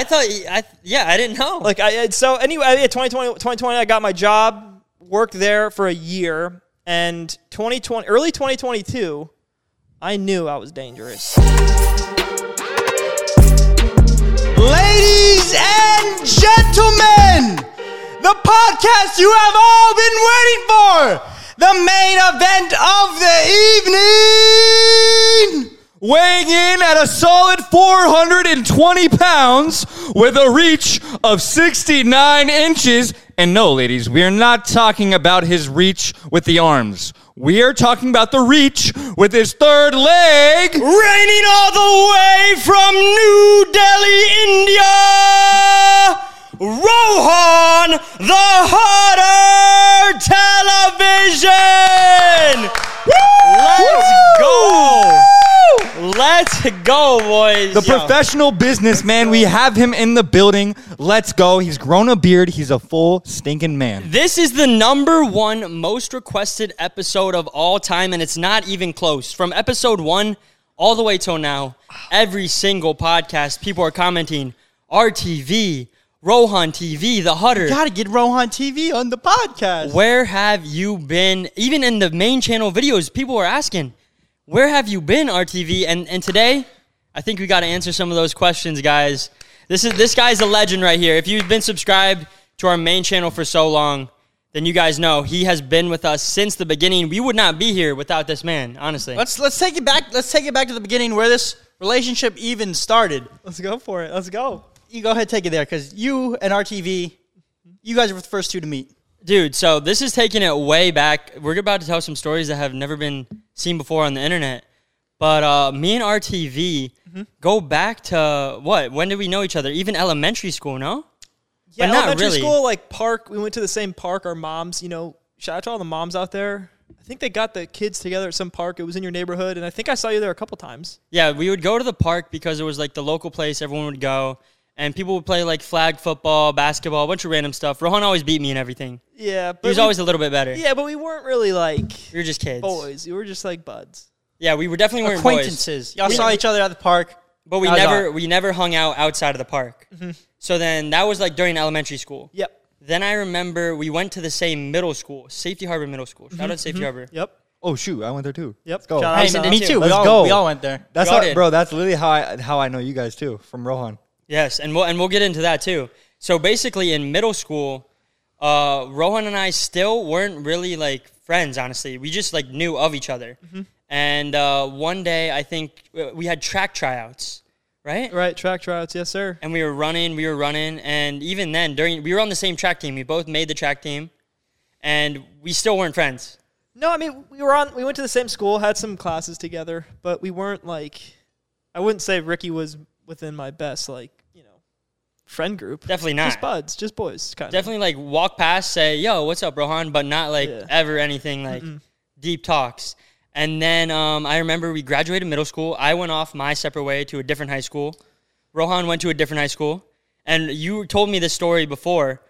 I thought. I yeah, I didn't know. Like I so anyway, yeah, 2020, 2020 I got my job, worked there for a year, and 2020 early 2022, I knew I was dangerous. Ladies and gentlemen, the podcast you have all been waiting for, the main event of the evening. Weighing in at a solid 420 pounds with a reach of 69 inches. And no, ladies, we are not talking about his reach with the arms. We are talking about the reach with his third leg. Raining all the way from New Delhi, India, Rohan the Harder Television. Let's go. Let's go, boys. The Yo. professional businessman, we have him in the building. Let's go. He's grown a beard. He's a full stinking man. This is the number one most requested episode of all time, and it's not even close. From episode one all the way till now, every single podcast, people are commenting RTV, Rohan TV, The Hutter. Gotta get Rohan TV on the podcast. Where have you been? Even in the main channel videos, people are asking, where have you been, RTV? And and today, I think we got to answer some of those questions, guys. This is this guy's a legend right here. If you've been subscribed to our main channel for so long, then you guys know he has been with us since the beginning. We would not be here without this man, honestly. Let's let's take it back. Let's take it back to the beginning where this relationship even started. Let's go for it. Let's go. You go ahead, take it there, because you and RTV, you guys were the first two to meet. Dude, so this is taking it way back. We're about to tell some stories that have never been seen before on the internet. But uh, me and RTV Mm-hmm. go back to what? When did we know each other? Even elementary school, no? Yeah, But not elementary really. school, like park. We went to the same park. Our moms, you know, shout out to all the moms out there. I think they got the kids together at some park. It was in your neighborhood, and I think I saw you there a couple times. Yeah, we would go to the park because it was like the local place. Everyone would go, and people would play like flag football, basketball, a bunch of random stuff. Rohan always beat me in everything. Yeah, but He was we- always a little bit better. yeah, but we weren't really like We were just kids. boys. We were just like buds. Yeah, we were definitely weren't boys. Acquaintances. Y'all saw each other at the park. But we never all. we never hung out outside of the park. Mm-hmm. So then that was like during elementary school. Yep. Then I remember we went to the same middle school, Safety Harbor Middle School. Shout Mm-hmm. out Safety Harbor. Yep. Oh shoot, I went there too. Yep. Let's go. Shout out Hey, to me me too. too. We Let's all, go. we all went there. That's how, bro. That's literally how I how I know you guys too from Rohan. Yes, and we'll and we'll get into that too. So basically, in middle school, uh, Rohan and I still weren't really like friends. Honestly, we just like knew of each other. Mm-hmm. And uh, one day, I think we had track tryouts, right? Right. Track tryouts. Yes, sir. And we were running, we were running, and even then, during we were on the same track team. We both made the track team, and we still weren't friends. No, I mean we were on. We went to the same school, had some classes together, but we weren't like. I wouldn't say Ricky was within my best like friend group. Definitely not. Just buds, just boys, kind. Definitely like walk past, say, "Yo, what's up, Rohan?" But not like Yeah. ever anything like deep talks. And then um, I remember we graduated middle school. I went off my separate way to a different high school. Rohan went to a different high school, and you told me this story before.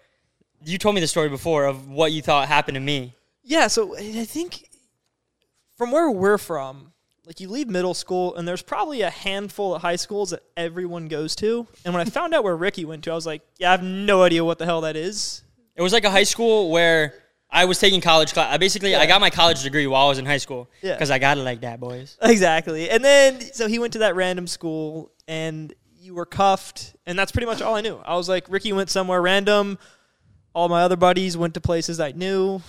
You told me the story before of what you thought happened to me. Yeah, so I think from where we're from, like you leave middle school and there's probably a handful of high schools that everyone goes to. And when I found out where Ricky went to, I was like, yeah, I have no idea what the hell that is. It was like a high school where I was taking college class. I basically I got my college degree while I was in high school Yeah. because I got it like that, boys. Exactly. And then so he went to that random school and you were cuffed and that's pretty much all I knew. I was like Ricky went somewhere random. All my other buddies went to places I knew.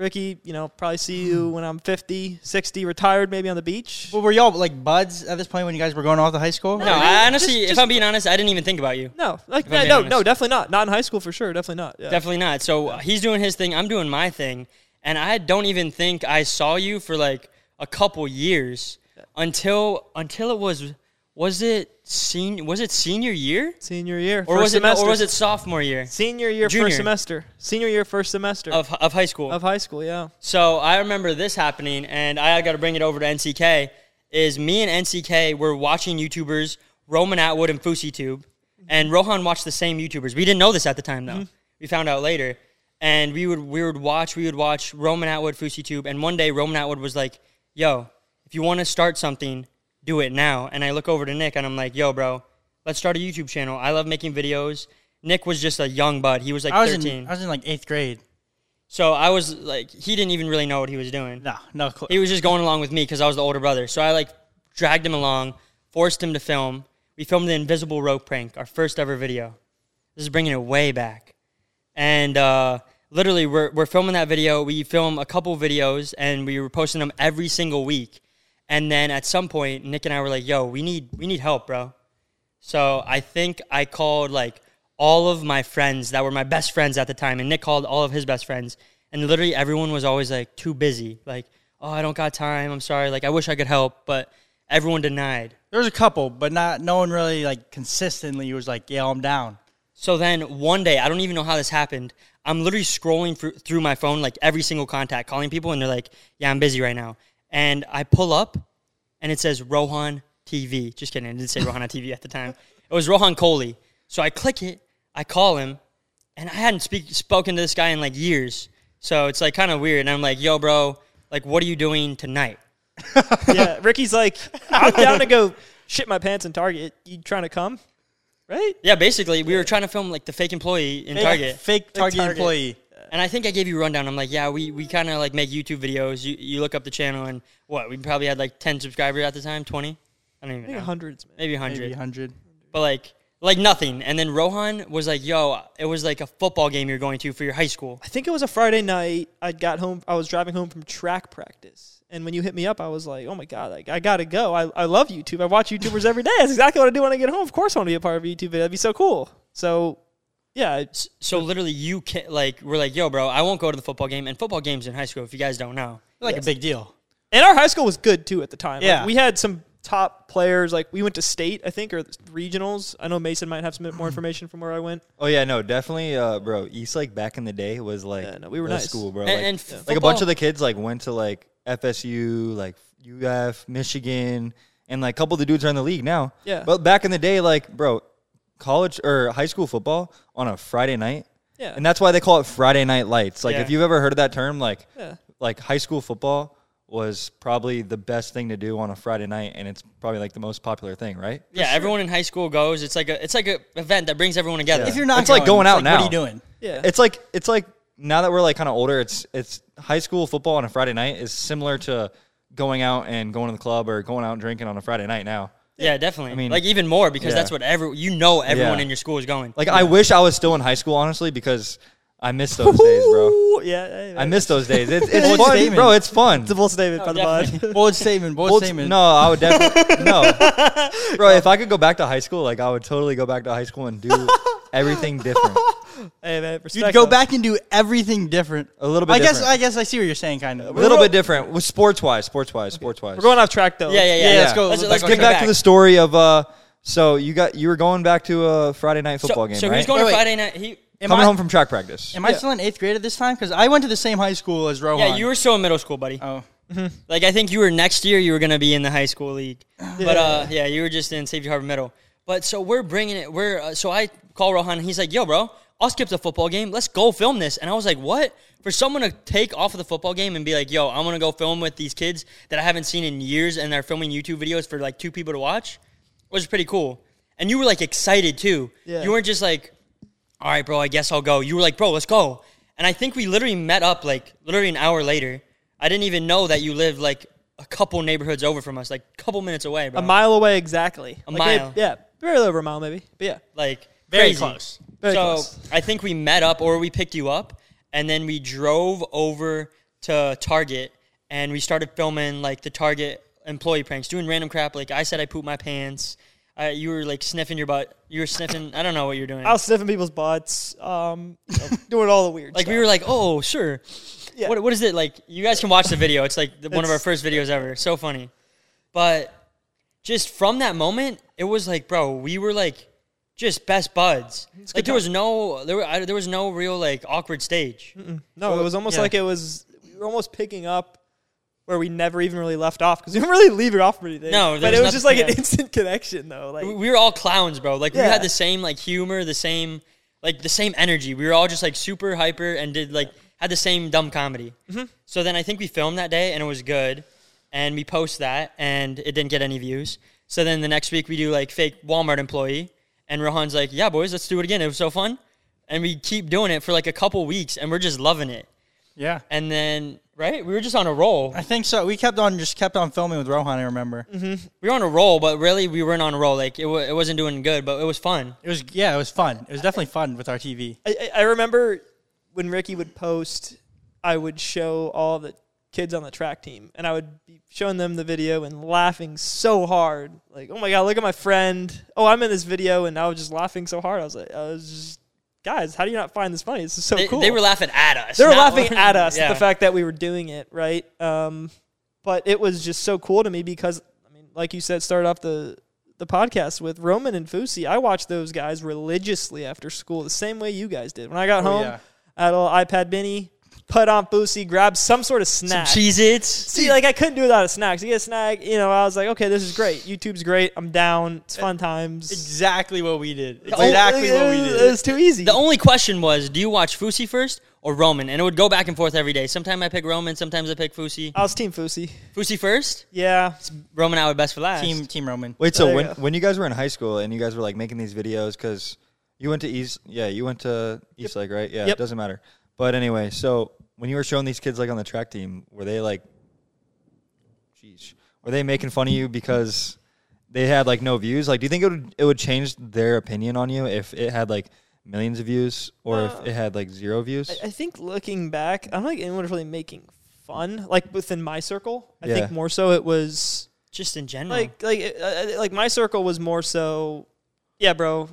Ricky, you know, probably see you when I'm 50, 60, retired maybe on the beach. But were y'all like buds at this point when you guys were going off to high school? No, I honestly, just- if just- I'm being honest, I didn't even think about you. No, like If no, no, definitely not. Not in high school for sure. Definitely not. Yeah. Definitely not. So uh, he's doing his thing. I'm doing my thing, and I don't even think I saw you for like a couple years until until it was was it senior was it senior year Senior year, or was it semester. or was it sophomore year senior year, Junior. first semester? Senior year, first semester of, of high school? Of high school. Yeah. So I remember this happening, and I got to bring it over to Nick. Is me and Nick were watching YouTubers Roman Atwood and FouseyTube, and Rohan watched the same YouTubers. We didn't know this at the time though. Mm-hmm. We found out later, and we would we would watch we would watch Roman Atwood FouseyTube, and one day Roman Atwood was like, "Yo, if you want to start something, do it now." And I look over to Nick, and I'm like, "Yo, bro." let's start a YouTube channel. I love making videos. Nick was just a young bud. He was like I was 13. in I was in like eighth grade. so I was like, he didn't even really know what he was doing. No, no clue. He was just going along with me because I was the older brother. So I like dragged him along, forced him to film. We filmed the invisible rope prank, our first ever video. This is bringing it way back. And uh, literally, we're, we're filming that video. We film a couple videos and we were posting them every single week. And then at some point, Nick and I were like, yo, we need, we need help, bro. So I think I called like all of my friends that were my best friends at the time, and Nick called all of his best friends, and literally everyone was always like too busy, like, oh, I don't got time. I'm sorry. Like I wish I could help, but everyone denied. there was a couple, but not no one really like consistently was like, yeah, I'm down. So then one day, I don't even know how this happened. I'm literally scrolling through, through my phone, like every single contact, calling people, and they're like, "Yeah, I'm busy right now." And I pull up, and it says Rohan TV. Just kidding, it didn't say Rohan TV at the time. It was Rohan Kohli. So I click it, I call him, and I hadn't speak, spoken to this guy in like years. So it's like kind of weird. And I'm like, "Yo, bro, like, what are you doing tonight?" yeah, Ricky's like, I'm down to go shit my pants in Target. You trying to come? Right? Yeah, basically, we were trying to film like the fake employee in Fake- Target. fake Target, Target. employee. And I think I gave you a rundown. I'm like, yeah, we, we kind of like make YouTube videos. You, you look up the channel and what? We probably had like 10 subscribers at the time, 20? I don't even think know. hundreds, man. Maybe 100. Maybe hundred. But like like nothing. And then Rohan was like, yo, it was like a football game you're going to for your high school. I think it was a Friday night. I got home. I was driving home from track practice, and when you hit me up, I was like, "Oh my god, like I gotta go. I, I love YouTube. I watch YouTubers every day. That's exactly what I do when I get home. Of course, I want to be a part of a YouTube video. That'd be so cool." So, yeah, it's, So literally you can like we're like, yo, bro, I won't go to the football game. And football games in high school, if you guys don't know. Like Yes. a big deal. and our high school was good too at the time. Like, Yeah. we had some top players. Like we went to state, I think, or regionals. I know Mason might have some more information from where I went. Oh yeah, no, definitely, uh, bro. East like back in the day was like Yeah, no, we were the nice. school, bro. And, like, and like a bunch of the kids like went to like FSU, like UF, Michigan, and like a couple of the dudes are in the league now. Yeah. But back in the day, like, bro, college or high school football on a Friday night, Yeah, and that's why they call it Friday Night Lights. Like, Yeah. if you've ever heard of that term, like, yeah. like high school football was probably the best thing to do on a Friday night, and it's probably like the most popular thing, right? yeah, everyone in high school goes. It's like a it's like a event that brings everyone together. If you're not, It's like going out now, what now. are you doing? Yeah. It's like it's like now that we're like kind of older, it's it's high school football on a Friday night is similar to going out and going to the club or going out and drinking on a Friday night now. Yeah, definitely. I mean- like even more because Yeah. that's what every you know everyone Yeah. in your school is going. Like I wish I was still in high school, honestly, because I miss those days, bro. Ooh, yeah, hey, I man. miss those days. It's, it's Bold fun, statement. bro. It's fun. It's a bold statement by the definitely. bud. Bold statement. Bold Well, statement. no, I would definitely no, bro. If I could go back to high school, like I would totally go back to high school and do everything different. hey man, respect You'd go though. back and do everything different. A little bit I guess. different. I guess I see what you're saying, kind of. A little bit different, with sports wise, sports wise, sports wise. We're going off track though. yeah, yeah, yeah, Yeah, let's go. Let's, Let's let's go Get it back, to the story of uh. So you got you were going back to a Friday night football so, game, so right? he was going Wait, to wait. Friday night. He Am Coming I, home from track practice. Am I still in eighth grade at this time? Because I went to the same high school as Rohan. yeah, you were still in middle school, buddy. Oh, Like I think you were next year. You were gonna be in the high school league, but uh, yeah, you were just in Safety Harbor Middle. But so we're bringing it. We're uh, so I call Rohan. and He's like, "Yo, bro, I'll skip the football game. Let's go film this." And I was like, "What?" For someone to take off of the football game and be like, "Yo, I'm gonna go film with these kids that I haven't seen in years, and they're filming YouTube videos for like two people to watch," was pretty cool. And you were like excited too. Yeah. You weren't just like, all right, bro, I guess I'll go. You were like, bro, let's go. And I think we literally met up like literally an hour later. I didn't even know that you lived like a couple neighborhoods over from us, like a couple minutes away, bro. a mile away exactly. A Like, mile. Yeah, barely over a mile maybe. But yeah, like very crazy. close. Very so close. I think we met up or we picked you up and then we drove over to Target and we started filming like the Target employee pranks, doing random crap. Like I said, I pooped my pants. Uh, you were like sniffing your butt. You were sniffing. I don't know what you're doing. I was sniffing people's butts, um, you know, doing all the weird. like stuff. we were like, oh sure. Yeah. What what is it like? You guys can watch the video. It's like the, one of our first videos ever. So funny, but just from that moment, it was like, bro, we were like just best buds. Like good there was no there were I, there was no real like awkward stage. No, it was almost yeah. like it was. We were almost picking up where we never even really left off because we didn't really leave it off for anything. No, but it was was just like nothing- an instant connection though. Like We- We were all clowns, bro. Like we had the same like humor, the same like the same energy. We were all just like super hyper and did like had the same dumb comedy. Mm-hmm. So then I think we filmed that day and it was good, and we post that and it didn't get any views. So then the next week we do like fake Walmart employee, and Rohan's like, "Yeah, boys, let's do it again. It was so fun." And we keep doing it for like a couple weeks, and we're just loving it. Yeah. And then right, we were just on a roll. I think so. We kept on just kept on filming with Rohan. I remember mm-hmm. We were on a roll, but really we weren't on a roll. Like it, wa it wasn't doing good, but it was fun. it was yeah, it was fun. It was definitely fun with RTV. I, I I remember when Ricky would post, I would show all the kids on the track team, and I would be showing them the video and laughing so hard, like, "Oh my god, look at my friend! Oh, I'm in this video," and I was just laughing so hard. I was like, I was just, guys, how do you not find this funny? This is so they, cool. they were laughing at us. They were not- laughing at us Yeah. at the fact that we were doing it, right? Um, but it was just so cool to me because, I mean, like you said, started off the the podcast with Roman and Fousey. I watched those guys religiously after school, the same way you guys did. When I got Oh, home, yeah. I had a little iPad mini, put on Fousey, grab some sort of snack. some snack. Cheez-Its. See, like I couldn't do without a snack. So you get a snack, you know, I was like, okay, this is great. YouTube's great. I'm down. It's fun times. Exactly what we did. only- Exactly what we It did. was too easy. The only question was, do you watch Fousey first or Roman? And it would go back and forth every day. Sometimes I pick Roman, sometimes I pick Fousey. I was Team Fousey. Fousey first, Yeah. Roman I would best for last. Team Team Roman. Wait, so There you when go. when you guys were in high school and you guys were like making these videos because you went to East, yeah, you went to East Lake, right? Yeah, Yep. it doesn't matter. But anyway, so when you were showing these kids like on the track team, were they like, jeez, were they making fun of you because they had like no views? Like, do you think it would it would change their opinion on you if it had like millions of views or Uh, if it had like zero views? I, I think looking back, I don't think anyone was really making fun. Like within my circle, I Yeah. think more so it was Just in general. like like uh, uh, like my circle was more so, yeah, bro,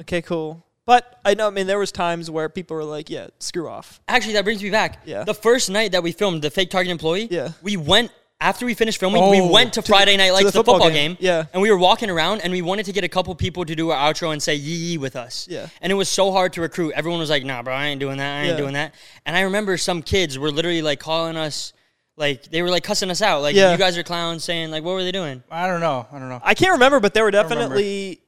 okay, cool. But I know, I mean, there was times where people were like, yeah, screw off. Actually, that brings me back. Yeah. The first night that we filmed the fake Target employee, Yeah. we went after we finished filming. we Oh, went to, to Friday Night to Lights, the the, football football, game. game. Yeah. And we were walking around, and we wanted to get a couple people to do our outro and say yee yee with us. Yeah. And it was so hard to recruit. Everyone was like, "Nah, bro, I ain't doing that. I ain't Yeah. doing that." And I remember some kids were literally like calling us, like they were like cussing us out, like Yeah. you guys are clowns, saying like, "What were they doing?" I don't know. I don't know. I can't remember, but they were definitely,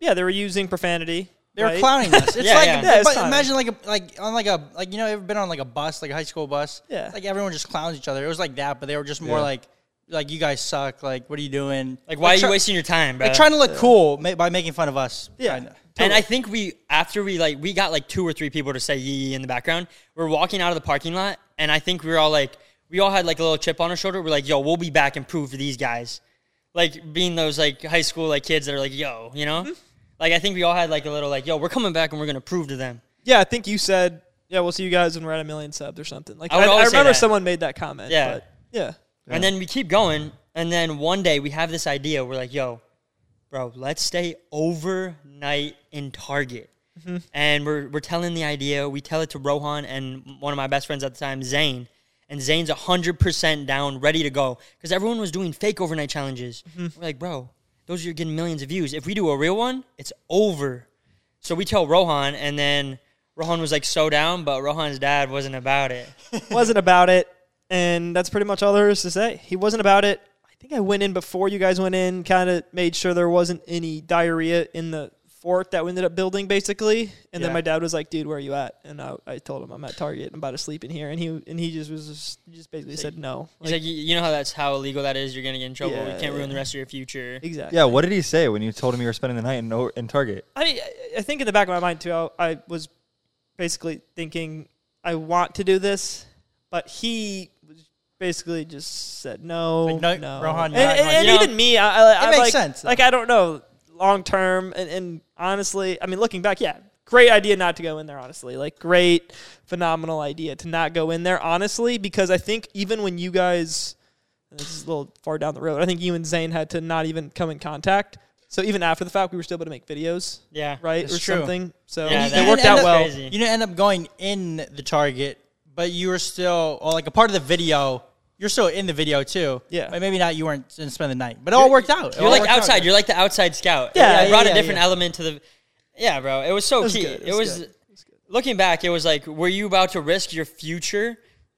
yeah, they were using profanity. They were right? clowning us. It's Yeah, like, yeah. Yeah, it's but imagine like a like on like a like you know ever been on like a bus like a high school bus? Yeah. It's like everyone just clowns each other. It was like that, but they were just more Yeah. like like you guys suck. Like what are you doing? Like, why are you try- wasting your time, bro? Like trying to look cool ma- by making fun of us. Yeah. kinda. And I think we after we like we got like two or three people to say yee yee in the background. We're walking out of the parking lot, and I think we were all like, we all had like a little chip on our shoulder. We're like, yo, we'll be back and prove to these guys, like being those like high school like kids that are like, yo, you know, mm-hmm. Like I think we all had like a little like, yo, we're coming back and we're gonna prove to them. Yeah, I think you said, yeah, we'll see you guys when we're at a million subs or something. Like I I, would I, always say remember that. someone made that comment. Yeah. but yeah. And then we keep going, and then one day we have this idea. We're like, yo, bro, let's stay overnight in Target. Mm-hmm. And we're, we're telling the idea. We tell it to Rohan and one of my best friends at the time, Zane. And Zane's 100% down, ready to go. Because everyone was doing fake overnight challenges. Mm-hmm. We're like, bro, those are getting millions of views. If we do a real one, it's over. So we tell Rohan, and then Rohan was like so down, but Rohan's dad wasn't about it. wasn't about it, and that's pretty much all there is to say. He wasn't about it. I think I went in before you guys went in, kind of made sure there wasn't any diarrhea in the fort that we ended up building, basically. And then my dad was like, "Dude, where are you at?" And I, I told him I'm at Target. I'm about to sleep in here, and he and he just was just, he just basically said no. He's like, you you know how that's how illegal that is. You're gonna get in trouble. Yeah, you can't ruin the rest of your future. exactly. yeah, what did he say when you told him you were spending the night in, in Target? I I think in the back of my mind too, I, I was basically thinking I want to do this, but he basically just said no, Like, no, no. Rohan, and, not and- and You know, even me, I, I, I'm makes like, sense, though. Like I don't know long term, and, and honestly, I mean, looking back, yeah, great idea not to go in there. Honestly, like great, phenomenal idea to not go in there. Honestly, because I think even when you guys, this is a little far down the road, I think you and Zane had to not even come in contact. So even after the fact, we were still able to make videos Yeah, right It's or true. something. So Yeah, it worked out that's well. crazy. You didn't end up going in the Target, but you were still, or like a part of the video. You're still in the video too. Yeah. But maybe not. You weren't didn't spend the night, but it all worked out. It You're all like worked out outside. You're like the outside scout. Yeah, I yeah, brought yeah, a different yeah. element to the. Yeah, bro. It was so was key. It It was was. Looking back, it was like, were you about to risk your future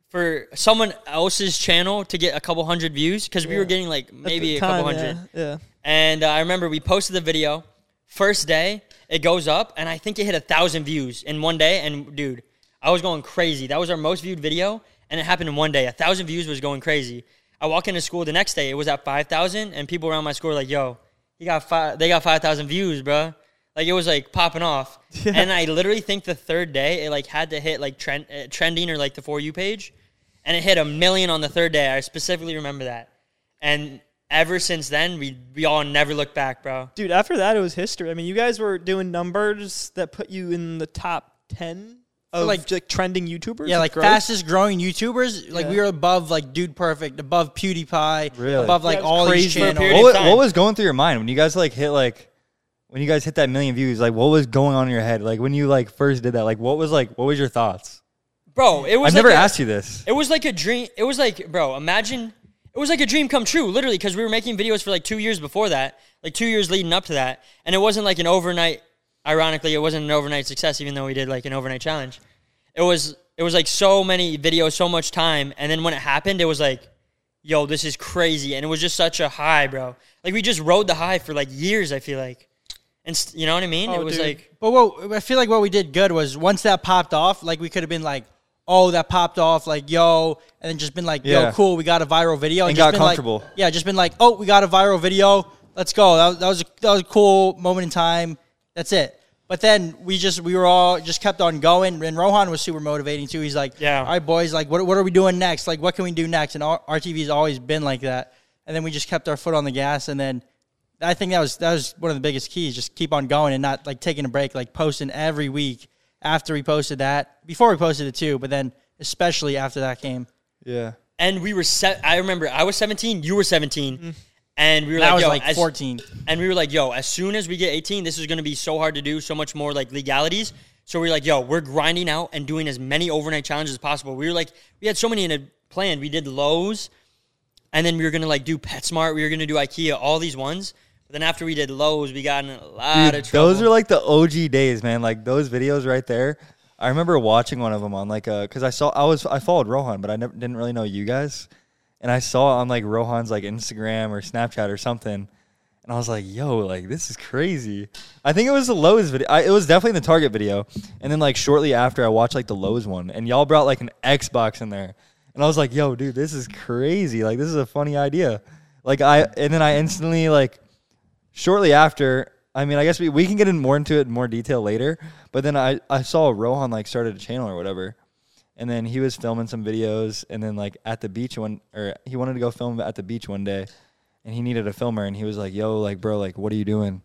for someone else's channel to get a couple hundred views? Because we were getting like maybe the a couple hundred. Yeah. yeah. And uh, I remember we posted the video. First day, it goes up, and I think it hit a thousand views in one day. And dude, I was going crazy. That was our most viewed video, and it happened in one day. A thousand views was going crazy. I walk into school the next day, it was at five thousand, and people around my school were like, "Yo, he got five. They got five thousand views, bro. Like it was like popping off. And I literally think the third day it like had to hit like trend, uh, trending or like the for you page, and it hit a million on the third day. I specifically remember that. And ever since then, we we all never looked back, bro. Dude, after that, it was history. I mean, you guys were doing numbers that put you in the top 10 of like- like, trending YouTubers. Yeah, like growth. fastest growing YouTubers. Like we were above like Dude Perfect, above PewDiePie, Really? above like Yeah, all these crazy. For channels. What was, what was going through your mind when you guys like hit like when you guys hit that million views? Like, what was going on in your head? Like when you like first did that? Like, what was like what was your thoughts? Bro, it was. I've like never a- asked you this. It was like a dream. It was like, bro, imagine. It was like a dream come true, literally, because we were making videos for like two years before that, like two years leading up to that, and it wasn't like an overnight. Ironically, it wasn't an overnight success, even though we did like an overnight challenge. It was. It was like so many videos, so much time, and then when it happened, it was like, yo, this is crazy, and it was just such a high, bro. Like we just rode the high for like years. I feel like, and st- you know what I mean? Oh, it was dude. like. But what I feel like what we did good was once that popped off, like we could have been like, oh, that popped off, like yo, and then just been like, yo, Yeah. cool, we got a viral video, And just got been like- comfortable. yeah, just been like, oh, we got a viral video, let's go. That, was- that was a, that was a cool moment in time. That's it. But then we just we were all just kept on going, and Rohan was super motivating too. He's like, Yeah. all right, boys, like what what are we doing next? Like what can we do next? And our, RTV's always been like that. And then we just kept our foot on the gas, and then I think that was that was one of the biggest keys. Just keep on going and not like taking a break, like posting every week after we posted that. Before we posted it too, but then especially after that came. Yeah. And we were set. I remember I was 17, you were 17, mm. And we were That like, was yo, like as- 14. And we were like, yo, as soon as we get 18, this is going to be so hard to do, so much more like legalities. So we are like, yo, we're grinding out and doing as many overnight challenges as possible. We were like, we had so many in a plan. We did Lowe's, and then we were going to like do PetSmart. We were going to do IKEA, all these ones. But then after we did Lowe's, we got in a lot Dude, of trouble. those are like the OG days, man. Like those videos right there. I remember watching one of them on like uh, a because I saw I was I followed Rohan, but I never didn't really know you guys, and I saw on like Rohan's like Instagram or Snapchat or something, and I was like, yo, like this is crazy. I think it was the Lowe's video. I, it was definitely the Target video, and then like shortly after I watched like the Lowe's one, and y'all brought like an Xbox in there, and I was like, yo, dude, this is crazy. Like this is a funny idea. Like I and then I instantly like shortly after, I mean, I guess we, we can get in more into it in more detail later. But then I, I saw Rohan like started a channel or whatever, and then he was filming some videos, and then like at the beach one, or he wanted to go film at the beach one day, and he needed a filmer, and he was like, "Yo, like bro, like what are you doing?"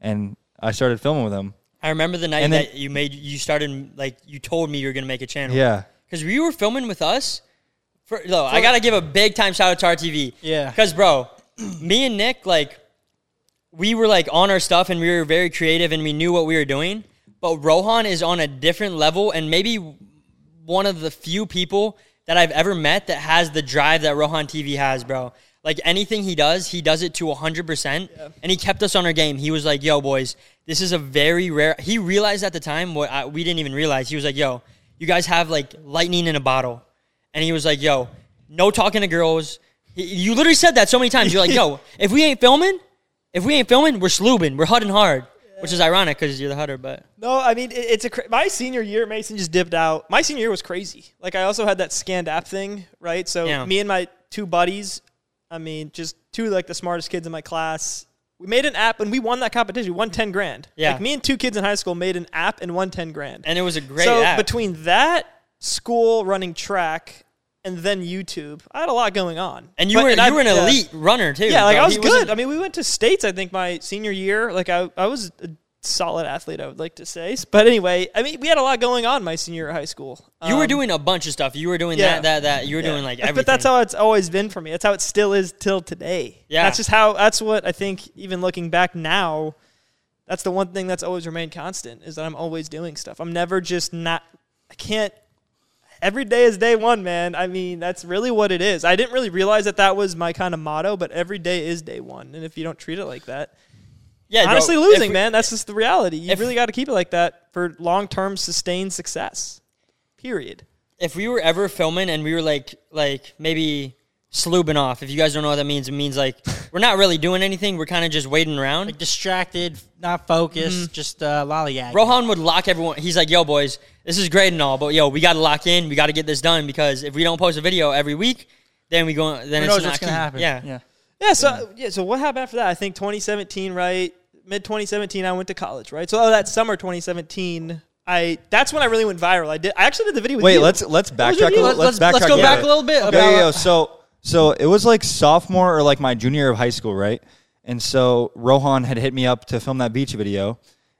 And I started filming with him. I remember the night And then- that you made, you started, like, you told me you were going to make a channel. Yeah, Because you were filming with us. For, no, I got to give a big time shout out to RTV. Yeah. Because, bro, me and Nick, like, we were like on our stuff and we were very creative and we knew what we were doing. But Rohan is on a different level and maybe one of the few people that I've ever met that has the drive that Rohan TV has, bro. Like anything he does, he does it to 100%. And he kept us on our game. He was like, yo, boys, this is a very rare. He realized at the time what I, we didn't even realize. He was like, yo, you guys have like lightning in a bottle. And he was like, yo, no talking to girls. He- You literally said that so many times. You're like, yo, if we ain't filming, if we ain't filming, we're sloobing. We're hudding hard. Which is ironic because you're the hudder, but No, I mean it, it's a cra- my senior year. Mason just dipped out. My senior year was crazy. Like I also had that scanned app thing, right? So Yeah. me and my two buddies, I mean, just two like the smartest kids in my class. We made an app and we won that competition. We won ten grand. Yeah. like me and two kids in high school made an app and won ten grand. and it was a great so app. between that school running track and then YouTube, I had a lot going on. and you But- were I- you were an yeah. elite runner too. Yeah, like bro. I was He good. I mean, we went to states. I think my senior year. Like I, I was a solid athlete. I would like to say. But anyway, I mean, we had a lot going on my senior year of high school. You were Um, doing a bunch of stuff. You were doing yeah. that, that, that. You were yeah. doing like everything. But that's how it's always been for me. That's how it still is till today. Yeah. that's just how. That's what I think. Even looking back now, that's the one thing that's always remained constant is that I'm always doing stuff. I'm never just not. I can't. Every day is day one, man. I mean, that's really what it is. I didn't really realize that that was my kind of motto, but every day is day one. And if you don't treat it like that, yeah, honestly if losing, we- man. That's just the reality. You if- really got to keep it like that for long term sustained success. Period. If we were ever filming and we were like, like maybe sloobing off. If you guys don't know what that means, it means like we're not really doing anything. We're kind of just waiting around. Like distracted, not focused, just uh, lollygag. Rohan would lock everyone. He's like, "Yo, boys, this is great and all, but yo, we got to lock in. We got to get this done because if we don't post a video every week, then we go. Then Who it's not what's gonna key." happen? Yeah, yeah. Yeah. So yeah. So what happened after that? I think 2017, right? Mid 2017, I went to college, right? So oh, that summer 2017, I that's when I really went viral. I did. I actually did the video. With Wait, you. let's let's backtrack. with you. A, Let's, let's, let's, let's go back a little bit. Yeah, about- yeah, yeah. So so it was like sophomore or like my junior year of high school, right? And so Rohan had hit me up to film that beach video,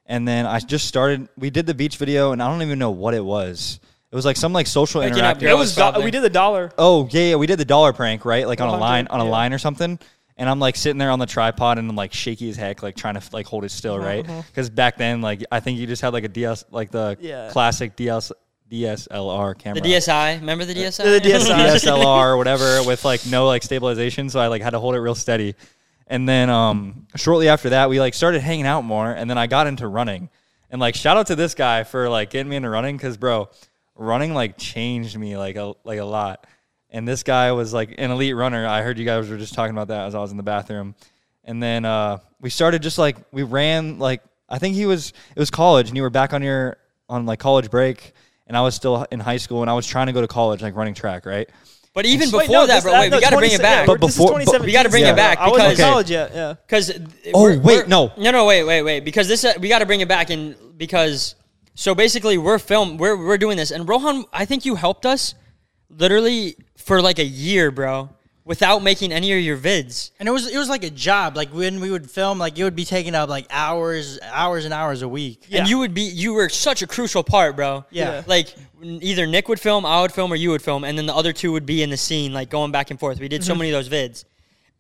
and then I just started. We did the beach video, and I don't even know what it was. It was like some like social Picking up interactive. girls. It was do- we did the dollar. Oh yeah, yeah, we did the dollar prank, right? Like on a 100, line, on a yeah. line or something. And I'm like sitting there on the tripod and I'm like shaky as heck, like trying to like hold it still, right? Uh-huh. Because back then, like I think you just had like a DS, like the Yeah. classic DS DSLR camera, The DSI, remember the DSI? The DSI. DSLR or whatever, with like no like stabilization. So I like had to hold it real steady. And then um, shortly after that, we like started hanging out more, and then I got into running. And like shout out to this guy for like getting me into running, because bro, running like changed me like a like a lot. And this guy was like an elite runner. I heard you guys were just talking about that as I was in the bathroom. And then uh, we started just like we ran like I think he was it was college, and you were back on your on like college break, and I was still in high school, and I was trying to go to college like running track, right? But even Wait, before no, that, this- bro, that- wait, no, we got to bring 20 it back. yeah, But this is before- but- 2017 We gotta bring it still. back I wasn't in because- college yet. Yeah. Because Oh, wait, no. no, no, wait, wait, wait. Because this, uh, we got to bring it back in because so basically we're film, we're we're doing this, and Rohan, I think you helped us literally for like a year, bro, without making any of your vids. And it was it was like a job. Like when we would film, like it would be taking up like hours, hours and hours a week. Yeah. And you would be, you were such a crucial part, bro. Yeah. Yeah. Like either Nick would film, I would film, or you would film, and then the other two would be in the scene, like going back and forth. We did so Mm-hmm. many of those vids,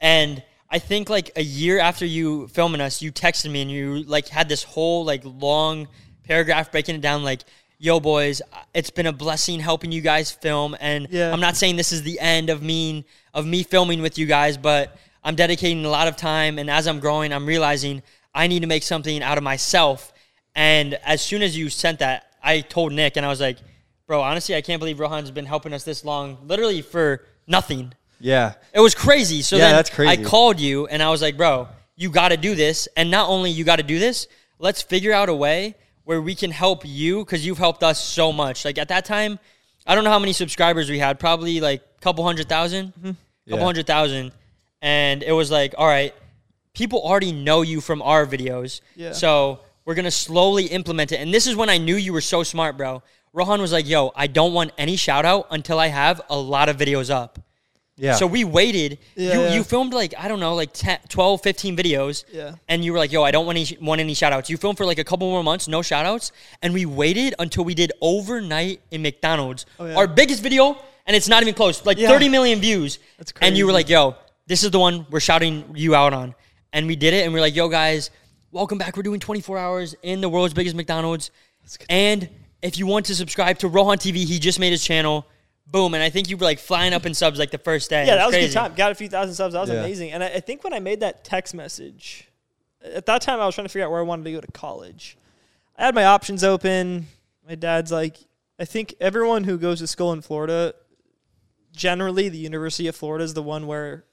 and I think like a year after you filming us, you texted me and you like had this whole like long paragraph breaking it down, like. Yo, boys! It's been a blessing helping you guys film, and Yeah. I'm not saying this is the end of me of me filming with you guys, but I'm dedicating a lot of time, and as I'm growing, I'm realizing I need to make something out of myself. And as soon as you sent that, I told Nick, and I was like, "Bro, honestly, I can't believe Rohan's been helping us this long, literally for nothing." Yeah, It was crazy. So Yeah, then that's crazy. I called you, and I was like, "Bro, you got to do this, and not only you got to do this, let's figure out a way where we can help you because you've helped us so much. Like at that time, I don't know how many subscribers we had, probably like a couple hundred mm-hmm. 1000 couple Yeah. hundred thousand, and it was like, all right, people already know you from our videos, Yeah. so we're gonna slowly implement it. And this is when I knew you were so smart, bro. Rohan was like, "Yo, I don't want any shout out until I have a lot of videos up." yeah. So we waited. Yeah, you, yeah. you filmed like, I don't know, like 10, 12, 15 videos. Yeah. And you were like, yo, I don't want any, want any shout outs. You filmed for like a couple more months, no shout outs. And we waited until we did overnight in McDonald's. Oh, yeah. Our biggest video, and it's not even close, like Yeah. 30 million views. That's crazy. And you were like, yo, this is the one we're shouting you out on. And we did it. And we are like, yo, guys, welcome back. We're doing 24 hours in the world's biggest McDonald's. And if you want to subscribe to Rohan TV, he just made his channel. Boom. And I think you were like flying up in subs like the first day. Yeah, that was a good time. Got a few thousand subs. That was Yeah. amazing. And I, I think when I made that text message, at that time I was trying to figure out where I wanted to go to college. I had my options open. My dad's like, I think everyone who goes to school in Florida, generally the University of Florida is the one where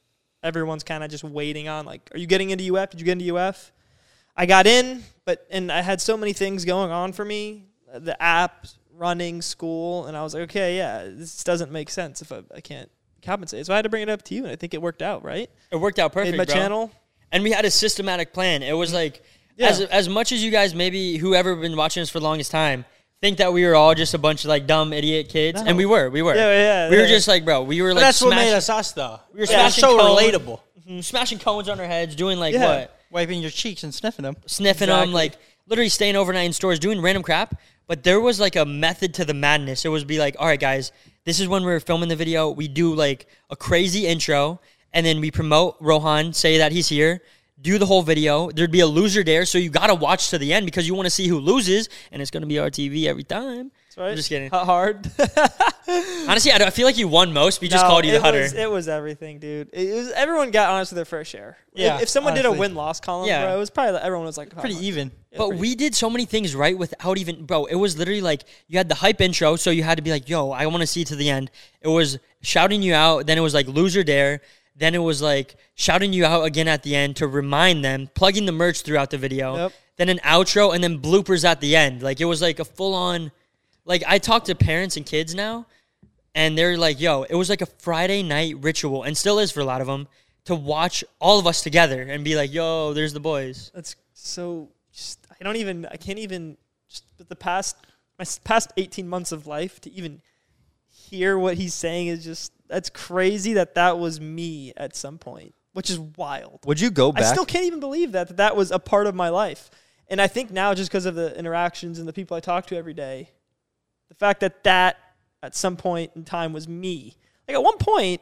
everyone's kind of just waiting on. Like, are you getting into UF? Did you get into UF? I got in, but and I had so many things going on for me, uh, the app, running, school, and I was like, okay, yeah, this doesn't make sense if I, I can't compensate. So I had to bring it up to you, and I think it worked out, right? It worked out perfect, Made my bro. channel. and we had a systematic plan. It was like Yeah. as as much as you guys maybe whoever been watching us for the longest time think that we were all just a bunch of like dumb idiot kids, No. and we were, we were. Yeah, yeah, we were yeah. just like, bro, we were like that's what made us us though. We were smashing so cones, relatable. Mm-hmm. smashing cones on our heads, doing like Yeah. what, Wiping your cheeks and sniffing them. sniffing them, Exactly. like literally staying overnight in stores, doing random crap. But there was like a method to the madness. It was be like, all right, guys, this is when we're filming the video. We do like a crazy intro, and then we promote Rohan, say that he's here, do the whole video. There'd be a loser there, so you gotta watch to the end because you want to see who loses, and it's gonna be RTV every time. That's right. I'm just kidding. H- Hard. Honestly, I, don't- I feel like you won most. We just No, called you the it Hutter. Was, it was everything, dude. It was everyone got honestly their fair share. If- Yeah, If, someone did a win loss column, Yeah. bro, it was probably everyone was like how Pretty much? even. Yeah, But pretty- we did so many things right without even, bro. It was literally like you had the hype intro, so you had to be like, "Yo, I want to see to the end." It was shouting you out. Then it was like loser dare. Then it was like shouting you out again at the end to remind them, plugging the merch throughout the video. Yep. Then an outro, and then bloopers at the end. Like it was like a full on. Like I talk to parents and kids now, and they're like, "Yo, it was like a Friday night ritual, and still is for a lot of them." to watch all of us together and be like, "Yo, there's the boys." That's so. Just, I don't even. I can't even. Just the past my past eighteen months of life to even hear what he's saying is just that's crazy. That that was me at some point, which is wild. Would you go back? I still can't even believe that that, that was a part of my life. And I think now, just because of the interactions and the people I talk to every day, the fact that that at some point in time was me. Like at one point,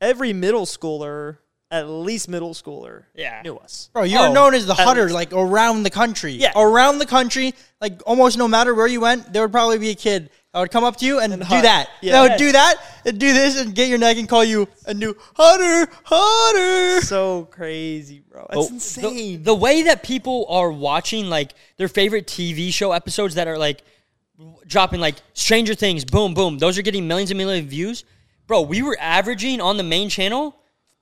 every middle schooler, at least middle schooler, Yeah. knew us. Bro, you're Oh, known as the at hunter, least. like around the country. Yeah. Around the country, like almost no matter where you went, there would probably be a kid that would come up to you and, do hunt. that. Yeah. That would do that and do this and get your neck and call you a new hunter, hunter. So crazy, bro. That's Oh, The- insane. The, way that people are watching like their favorite TV show episodes that are like dropping like Stranger Things, boom, boom. Those are getting millions and millions of views. Bro, we were averaging on the main channel,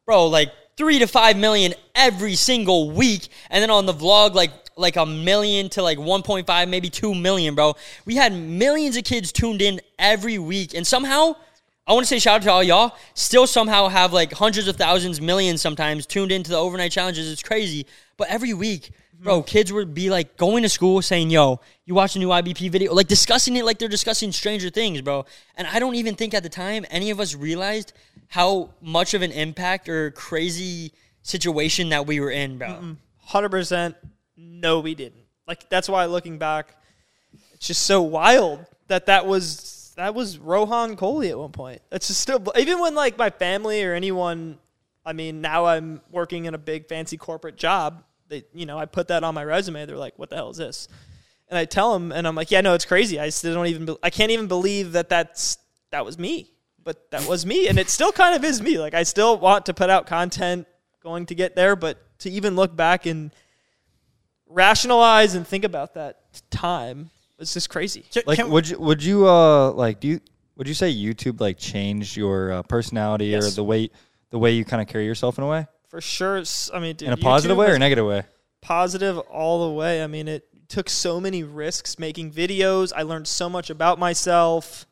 bro, like three to five million every single week. And then on the vlog, like like a million to like 1.5, maybe two million, bro. We had millions of kids tuned in every week. And somehow, I want to say shout out to all y'all, still somehow have like hundreds of thousands, millions sometimes tuned into the overnight challenges. It's crazy. But every week, bro, mm-hmm. kids would be like going to school saying, yo, you watch a new IBP video, like discussing it like they're discussing Stranger Things, bro. And I don't even think at the time any of us realized how much of an impact or crazy situation that we were in, bro. Hundred percent. No, we didn't. Like that's why looking back, it's just so wild that that was that was Rohan Kohli at one point. That's just still even when like my family or anyone. I mean, now I'm working in a big fancy corporate job. They, you know, I put that on my resume. They're like, "What the hell is this?" And I tell them, and I'm like, "Yeah, no, it's crazy. I still don't even. be- I can't even believe that that's that was me." But that was me, and it still kind of is me. Like I still want to put out content, going to get there, but to even look back and rationalize and think about that time It's just crazy. like, Can- would you would you uh like do you would you say YouTube like changed your uh, personality or the way the way you kind of carry yourself in a way For sure. I mean, dude, in a positive YouTube way or a negative way? positive all the way. I mean, it took so many risks making videos. I learned so much about myself.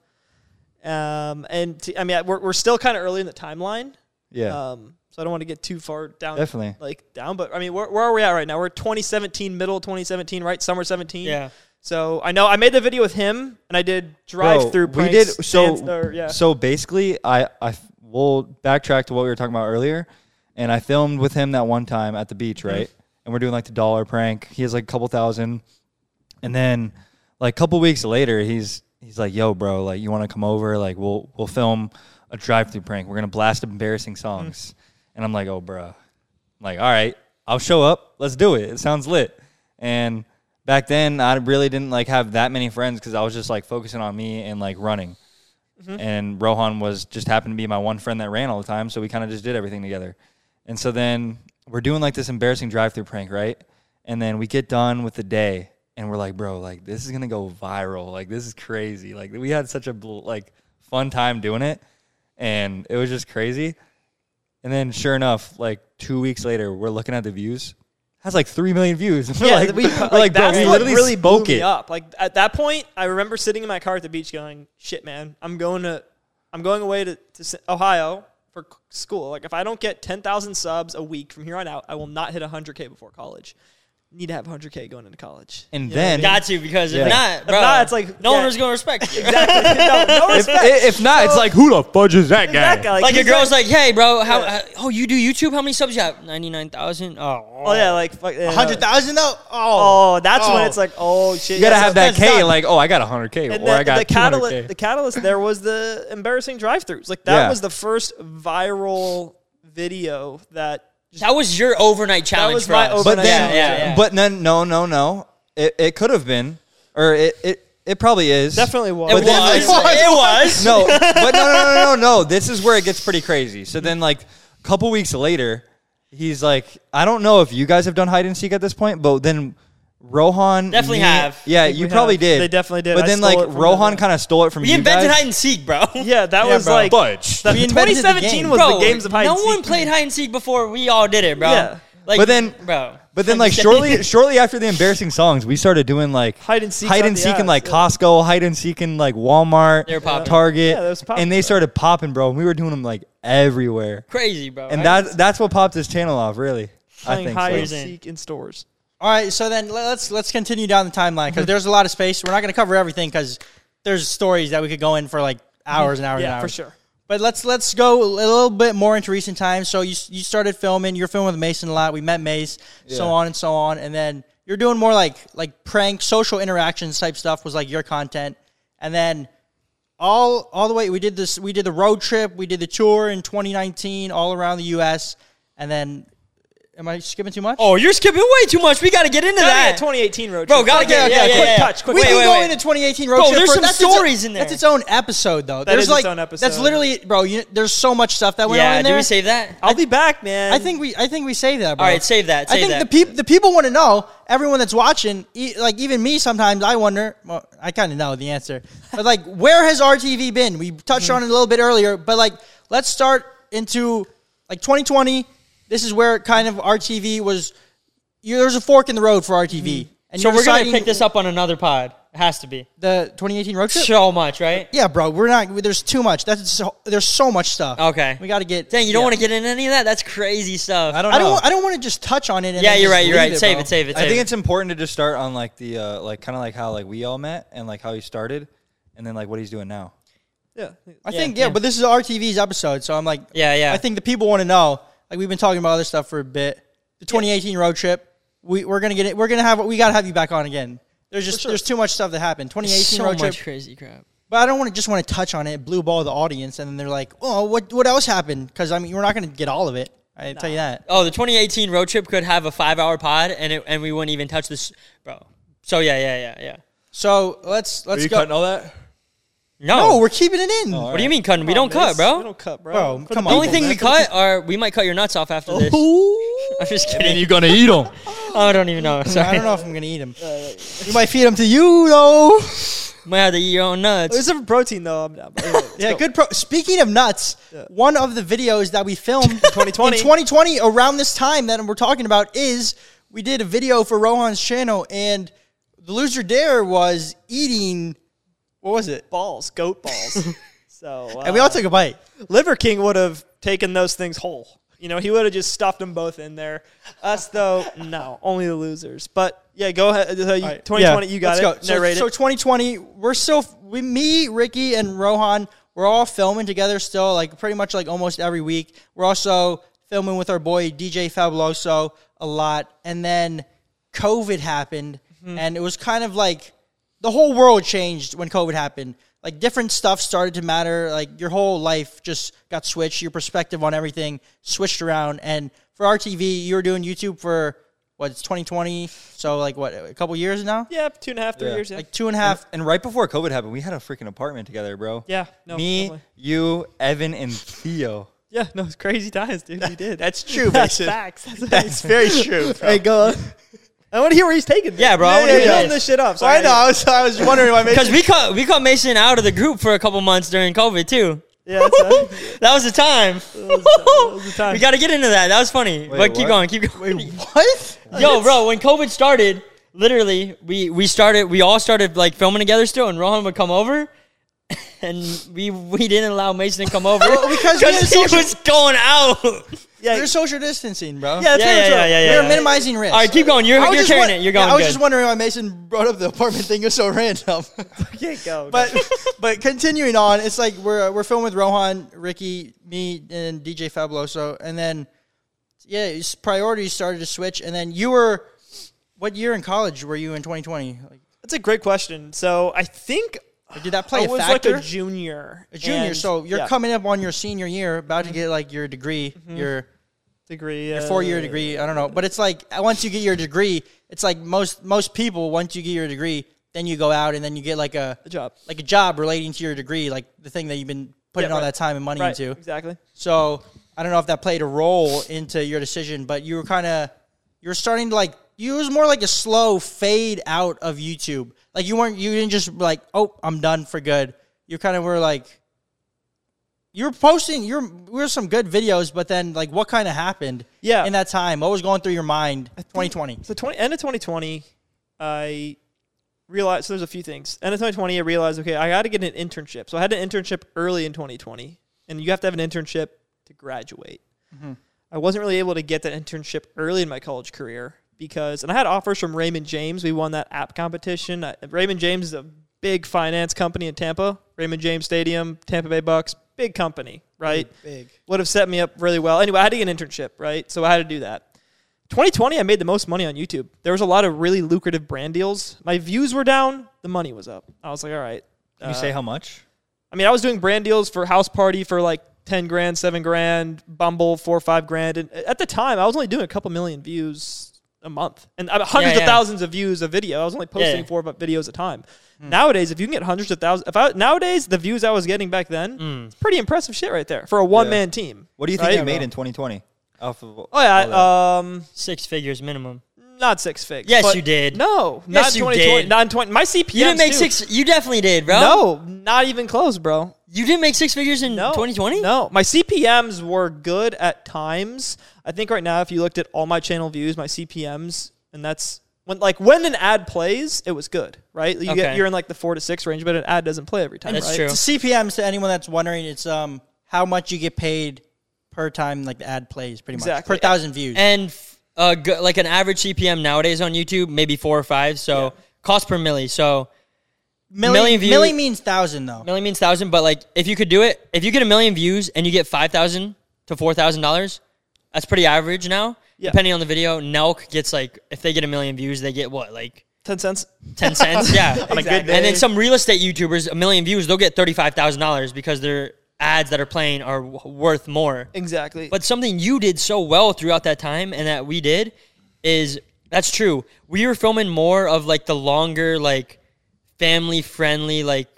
Um, and t- I mean, we're, we're still kind of early in the timeline. Yeah, Um, so I don't want to get too far down. Definitely. Like down, but I mean, where, where are we at right now? We're 2017, middle 2017, right? Summer 17. Yeah. So I know I made the video with him, and I did drive through. We did so. Stand, or, yeah. So basically, I I will backtrack to what we were talking about earlier, and I filmed with him that one time at the beach, Mm-hmm. right? And we're doing like the dollar prank. He has like a couple thousand, and then like a couple weeks later, he's he's like, "Yo, bro, like you want to come over? Like we'll we'll film a drive-through prank. We're gonna blast embarrassing songs." And I'm like, "Oh, bro." I'm like, "All right, I'll show up. Let's do it. It sounds lit." And back then, I really didn't like have that many friends because I was just like focusing on me and like running. Mm-hmm. And Rohan was just happened to be my one friend that ran all the time, so we kind of just did everything together. And so then we're doing like this embarrassing drive-through prank, right? And then we get done with the day, and we're like, bro, like this is gonna go viral. Like this is crazy. Like we had such a like fun time doing it, and it was just crazy. And then sure enough, like two weeks later, we're looking at the views. Has like three million views. We're yeah, like, we, like, like, bro, we literally really blew spoke it. up. Like at that point, I remember sitting in my car at the beach, going, "Shit, man, I'm going to, I'm going away to, to Ohio for school. Like if I don't get 10,000 subs a week from here on out, I will not hit 100k before college. Need to have 100k going into college. And You know I then mean? Got to because Yeah. if not, If not, it's like- no yeah. one was gonna respect you. exactly. no, no if, respect. if not, it's like who the fudge is that guy? Exactly. Like, your girl's like, "Hey, bro, how? Yeah. Uh, oh, you do YouTube? How many subs you have? Ninety nine thousand. Oh, oh yeah, like yeah. hundred thousand though. Oh, Oh, that's when Oh. it's like, oh shit. You gotta yeah, have that K, done. like, oh, I got 100K, And or the, I got the catalyst, the catalyst there was the embarrassing drive-throughs. Like that Yeah. was the first viral video that. That was your overnight challenge That was for my us. but overnight then, challenge, yeah, yeah. but then, no, no, no. It, it could have been, or it, it, it probably is. Definitely was. it but was. then, like- it was. no, but no, no, no, no, no. This is where it gets pretty crazy. So then, like, a couple weeks later, he's like, I don't know if you guys have done hide and seek at this point, but then Rohan Definitely me- have. Yeah, you probably have. did. They definitely did. But I then, like, Rohan kind of stole it from We you invented guys. hide and seek, bro. Yeah, that Yeah, was bro. like Budge. the We invented the 2017 was bro, the games of hide no and seek. one played hide and seek before we all did it, bro. Yeah. Like, But then- bro. But then, like shortly, shortly after the embarrassing songs, we started doing like Hide and seek hide and the seek in like yeah. Costco, hide and seek in like Walmart, They were. Target, Yeah, popping, and they bro. started popping, bro. And we were doing them like everywhere, crazy, bro. and that that's what popped this channel off, really. I think hide so. and seek in stores. All right, so then let's let's continue down the timeline because mm-hmm. there's a lot of space. We're not going to cover everything because there's stories that we could go in for like mm-hmm. hours and hours and Yeah, hours. for sure. But let's let's go a little bit more into recent times. So you you started filming. You're filming with Mason a lot. We met Mace, so on and so on, and then you're doing more like like prank, social interactions type stuff was like your content, and then all all the way we did this. We did the road trip. We did the tour in 2019 all around the U.S. And then, am I skipping too much? oh, you're skipping way too much. We got to get into Gotta that. get 2018 road trip. Bro, gotta get- yeah, yeah, yeah, quick yeah. touch, quick we Wait, can wait, go wait. into 2018 road Bro, trip. there's for- some that's its- stories in there. That's its own episode, though. That there's is its like own that's literally, bro. You, there's so much stuff that went on in do there. we save that? I'll be back, man. I think we, I think we save that. Bro. All right, save that. I think that. the people, the people want to know. Everyone that's watching, e- like even me, sometimes I wonder. Well, I kind of know the answer, but like, where has RTV been? We touched mm-hmm. on it a little bit earlier, but like, let's start into like 2020. This is where kind of RTV was. You, there's a fork in the road for RTV, and so you're we're gonna pick this up on another pod. It has to be the 2018 road trip. so much, right? Yeah, bro, we're not. There's too much. That's so, there's so much stuff. Okay. we got to get. Dang, you don't yeah. want to get into any of that? That's crazy stuff. I don't I don't. I don't want to just touch on it. And yeah, you're right. You're leave right. Save bro. it. Save it. I think it. it's important to just start on like the uh, like kind of like how like we all met and like how he started, and then like what he's doing now. Yeah. I Yeah, think yeah, yeah. but this is RTV's episode, so I'm like, Yeah, yeah. I think the people want to know. Like we've been talking about other stuff for a bit. The 2018 road trip. We we're gonna get it. We're gonna have. We gotta have you back on again. There's just there's too much stuff that happened. 2018 so road much trip. crazy crap. But I don't want to just want to touch on it, blue ball the audience, and then they're like, oh, what what else happened? Because I mean, we're not gonna get all of it. I tell you that. Oh, the 2018 road trip could have a five-hour pod, and it, and we wouldn't even touch this, bro. So yeah, yeah, yeah, yeah. So let's let's go. all that? No, No, we're keeping it in. what do you mean cutting? We don't cut, We bro. don't cut, bro. Bro, For the come The on. only thing we man. For cut are we might cut your nuts off after this. Oh. I'm just kidding. you're gonna eat them. Oh, I don't even know. Sorry. I don't know if I'm gonna eat them. you might feed them to you though. Might have to eat your own nuts. Except for protein, though. I'm down. Anyway, let's Yeah, go. good. Pro- Speaking of nuts, one of the videos that we filmed 2020. in 2020 around this time that we're talking about is we did a video for Rohan's channel, and the loser dare was eating. What was it? balls, goat balls. so, uh, And we all took a bite. Liver King would have taken those things whole. You know, he would have just stuffed them both in there. Us, though, no, only the losers. But yeah, go ahead. Uh, you- 2020, you got Let's it. Go. Narrate so, so 2020, we're still we, me, Ricky, and Rohan. We're all filming together still, like pretty much like almost every week. We're also filming with our boy DJ Fabuloso a lot, and then COVID happened, Mm-hmm. and it was kind of like the whole world changed when COVID happened. Like different stuff started to matter. Like your whole life just got switched. Your perspective on everything switched around. And for RTV, you were doing YouTube for what? It's 2020. So like what? A couple years now. yeah, two and a half, three Yeah. years. Yeah. Like two and a half. And right before COVID happened, we had a freaking apartment together, bro. yeah. No, Me, definitely. you, Evan, and Theo. Yeah, no, it's crazy times, dude. We did. That's true, That's Mason. facts. That's, That's very true. Hey, go on. I want to hear where he's taking this. Yeah, bro, I wanna Yeah, hear building this. this shit up. So I know. I was, I was wondering why Mason. Because we cut we cut Mason out of the group for a couple months during COVID too. Yeah. That was the time. was the time. We got to get into that. That was funny. but keep what? going. Keep going. Wait, what? Yo, bro, when COVID started, literally, we we started, we all started like filming together still, and Rohan would come over, and we we didn't allow Mason to come over because we had he social- was going out. yeah, There's social distancing, bro. yeah, that's Yeah, very yeah, true. yeah, yeah, we yeah. minimizing risk. All right, keep going. You're I was you're just carrying won- it. You're yeah, going I was good. just wondering why Mason brought up the apartment thing. It was so random. Can't go. but but continuing on, it's like we're we're filming with Rohan, Ricky, me, and DJ Fabuloso, and then yeah, priorities started to switch. And then you were, what year in college were you in 2020? Like, that's a great question. So I think did that play I a was factor? like a junior. A junior, and- so you're yeah, coming up on your senior year, about to get like your degree, your degree, your uh, four year degree. I don't know, but it's like once you get your degree, it's like most most people once you get your degree, then you go out and then you get like a job. like a job relating to your degree, like the thing that you've been putting Yeah, all right. that time and money Right. into. Exactly. So I don't know if that played a role into your decision, but you were kind of you were starting to like you was more like a slow fade out of YouTube. Like you weren't you didn't just like oh I'm done for good. You kind of were like you were posting. You're were some good videos, but then like what kind of happened? Yeah. in that time, what was going through your mind? 2020. So 20, end of 2020, I realized so there's a few things. End of 2020, I realized okay, I got to get an internship. So I had an internship early in 2020, and you have to have an internship to graduate. Mm-hmm. I wasn't really able to get that internship early in my college career because, and I had offers from Raymond James. We won that app competition. Uh, Raymond James is a big finance company in Tampa. Raymond James Stadium, Tampa Bay Bucks, big company, right? Big. would have set me up really well. Anyway, I had to get an internship, right? So I had to do that. 2020, I made the most money on YouTube. There was a lot of really lucrative brand deals. My views were down, the money was up. I was like, all right. Can you uh, say how much? I mean, I was doing brand deals for House Party for like 10 grand, 7 grand, Bumble, 4 or 5 grand. And at the time, I was only doing a couple million views a month and uh, hundreds Yeah, of thousands of views a video. I was only posting Yeah. four videos a time. Nowadays, if you can get hundreds of thousands, if I, nowadays the views I was getting back then, Mm. it's pretty impressive shit right there for a one man team. What do you think right? you made in 2020? Off of Oh yeah, um, Six figures minimum. Not six figs. Yes, you did. No, Yes, not you 2020. did. Not in 20. My CPM. You didn't make six. You definitely did, bro. No, not even close, bro. you didn't make six figures in No, 2020. No, my CPMS were good at times. I think right now, if you looked at all my channel views, my CPMS, and that's when like when an ad plays, it was good, right? You Okay. get you're in like the four to six range, but an ad doesn't play every time. That's right? true. To CPMs to anyone that's wondering, it's um how much you get paid per time like the ad plays, pretty much Exactly. per thousand views. And f- uh, g- like an average CPM nowadays on YouTube, maybe four or five. So cost per milli. So milli, million view- milli means thousand though. million means thousand. But like if you could do it, if you get a million views and you get five thousand to four thousand dollars, that's pretty average now. Yeah. Depending on the video, Nelk gets like if they get a million views, they get what like Ten cents. ten cents. Yeah, On a good And then some real estate YouTubers, a million views, they'll get thirty five thousand dollars because their ads that are playing are w- worth more. Exactly. But something you did so well throughout that time and that we did is that's true. We were filming more of like the longer, like family friendly, like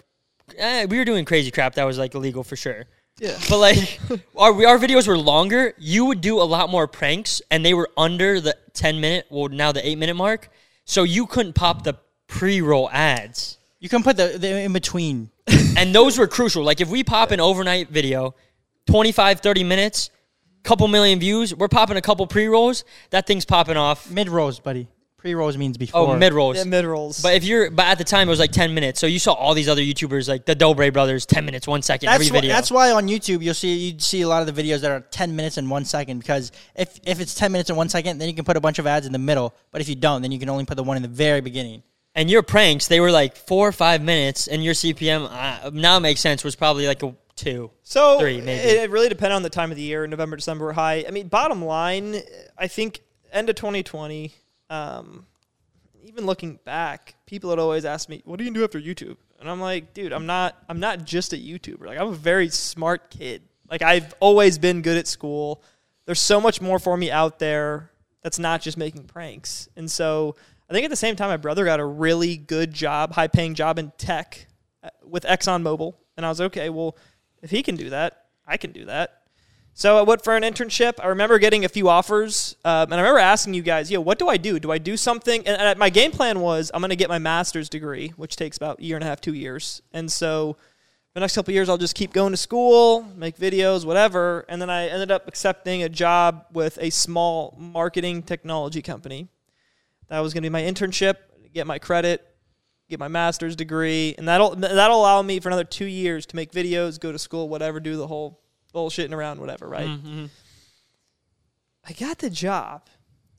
eh, we were doing crazy crap that was like illegal for sure. yeah. But like our our videos were longer. You would do a lot more pranks, and they were under the ten minute, well now the eight minute mark. So you couldn't pop the pre roll ads, You can put the, the in between. And those were crucial. Like if we pop an overnight video, 25, 30 minutes, couple million views, we're popping a couple pre rolls. That thing's popping off. Mid rolls, buddy. Pre rolls means before. Oh, mid rolls. Yeah, mid rolls. But if you're, but at the time it was like ten minutes. So you saw all these other YouTubers like the Dobre brothers, ten minutes, one second That's every why, video. that's why on YouTube you'll see you see a lot of the videos that are ten minutes and one second because if if it's ten minutes and one second, then you can put a bunch of ads in the middle. But if you don't, then you can only put the one in the very beginning. And your pranks, they were like four or five minutes, and your CPM uh, now makes sense was probably like a two. So Three, maybe. It, it really depended on the time of the year. November, December were high. I mean, bottom line, I think end of 2020. Um, even looking back, people would always ask me, "What do you do after YouTube?" And I'm like, "Dude, I'm not. I'm not just a YouTuber. Like, I'm a very smart kid. Like, I've always been good at school. There's so much more for me out there. That's not just making pranks. And so, think at the same time, my brother got a really good job, high paying job in tech uh, with ExxonMobil. And I was okay, well, if he can do that, I can do that. So I went for an internship. I remember getting a few offers, um, and I remember asking you guys, "Yo, what do I do? Do I do something?" And, and my game plan was, I'm going to get my master's degree, which takes about a year and a half, two years. And so the next couple years, I'll just keep going to school, make videos, whatever. And then I ended up accepting a job with a small marketing technology company. That was going to be my internship, get my credit, get my master's degree, and that'll that'll allow me for another two years to make videos, go to school, whatever, do the whole bullshitting around, whatever, right? Mm-hmm. I got the job,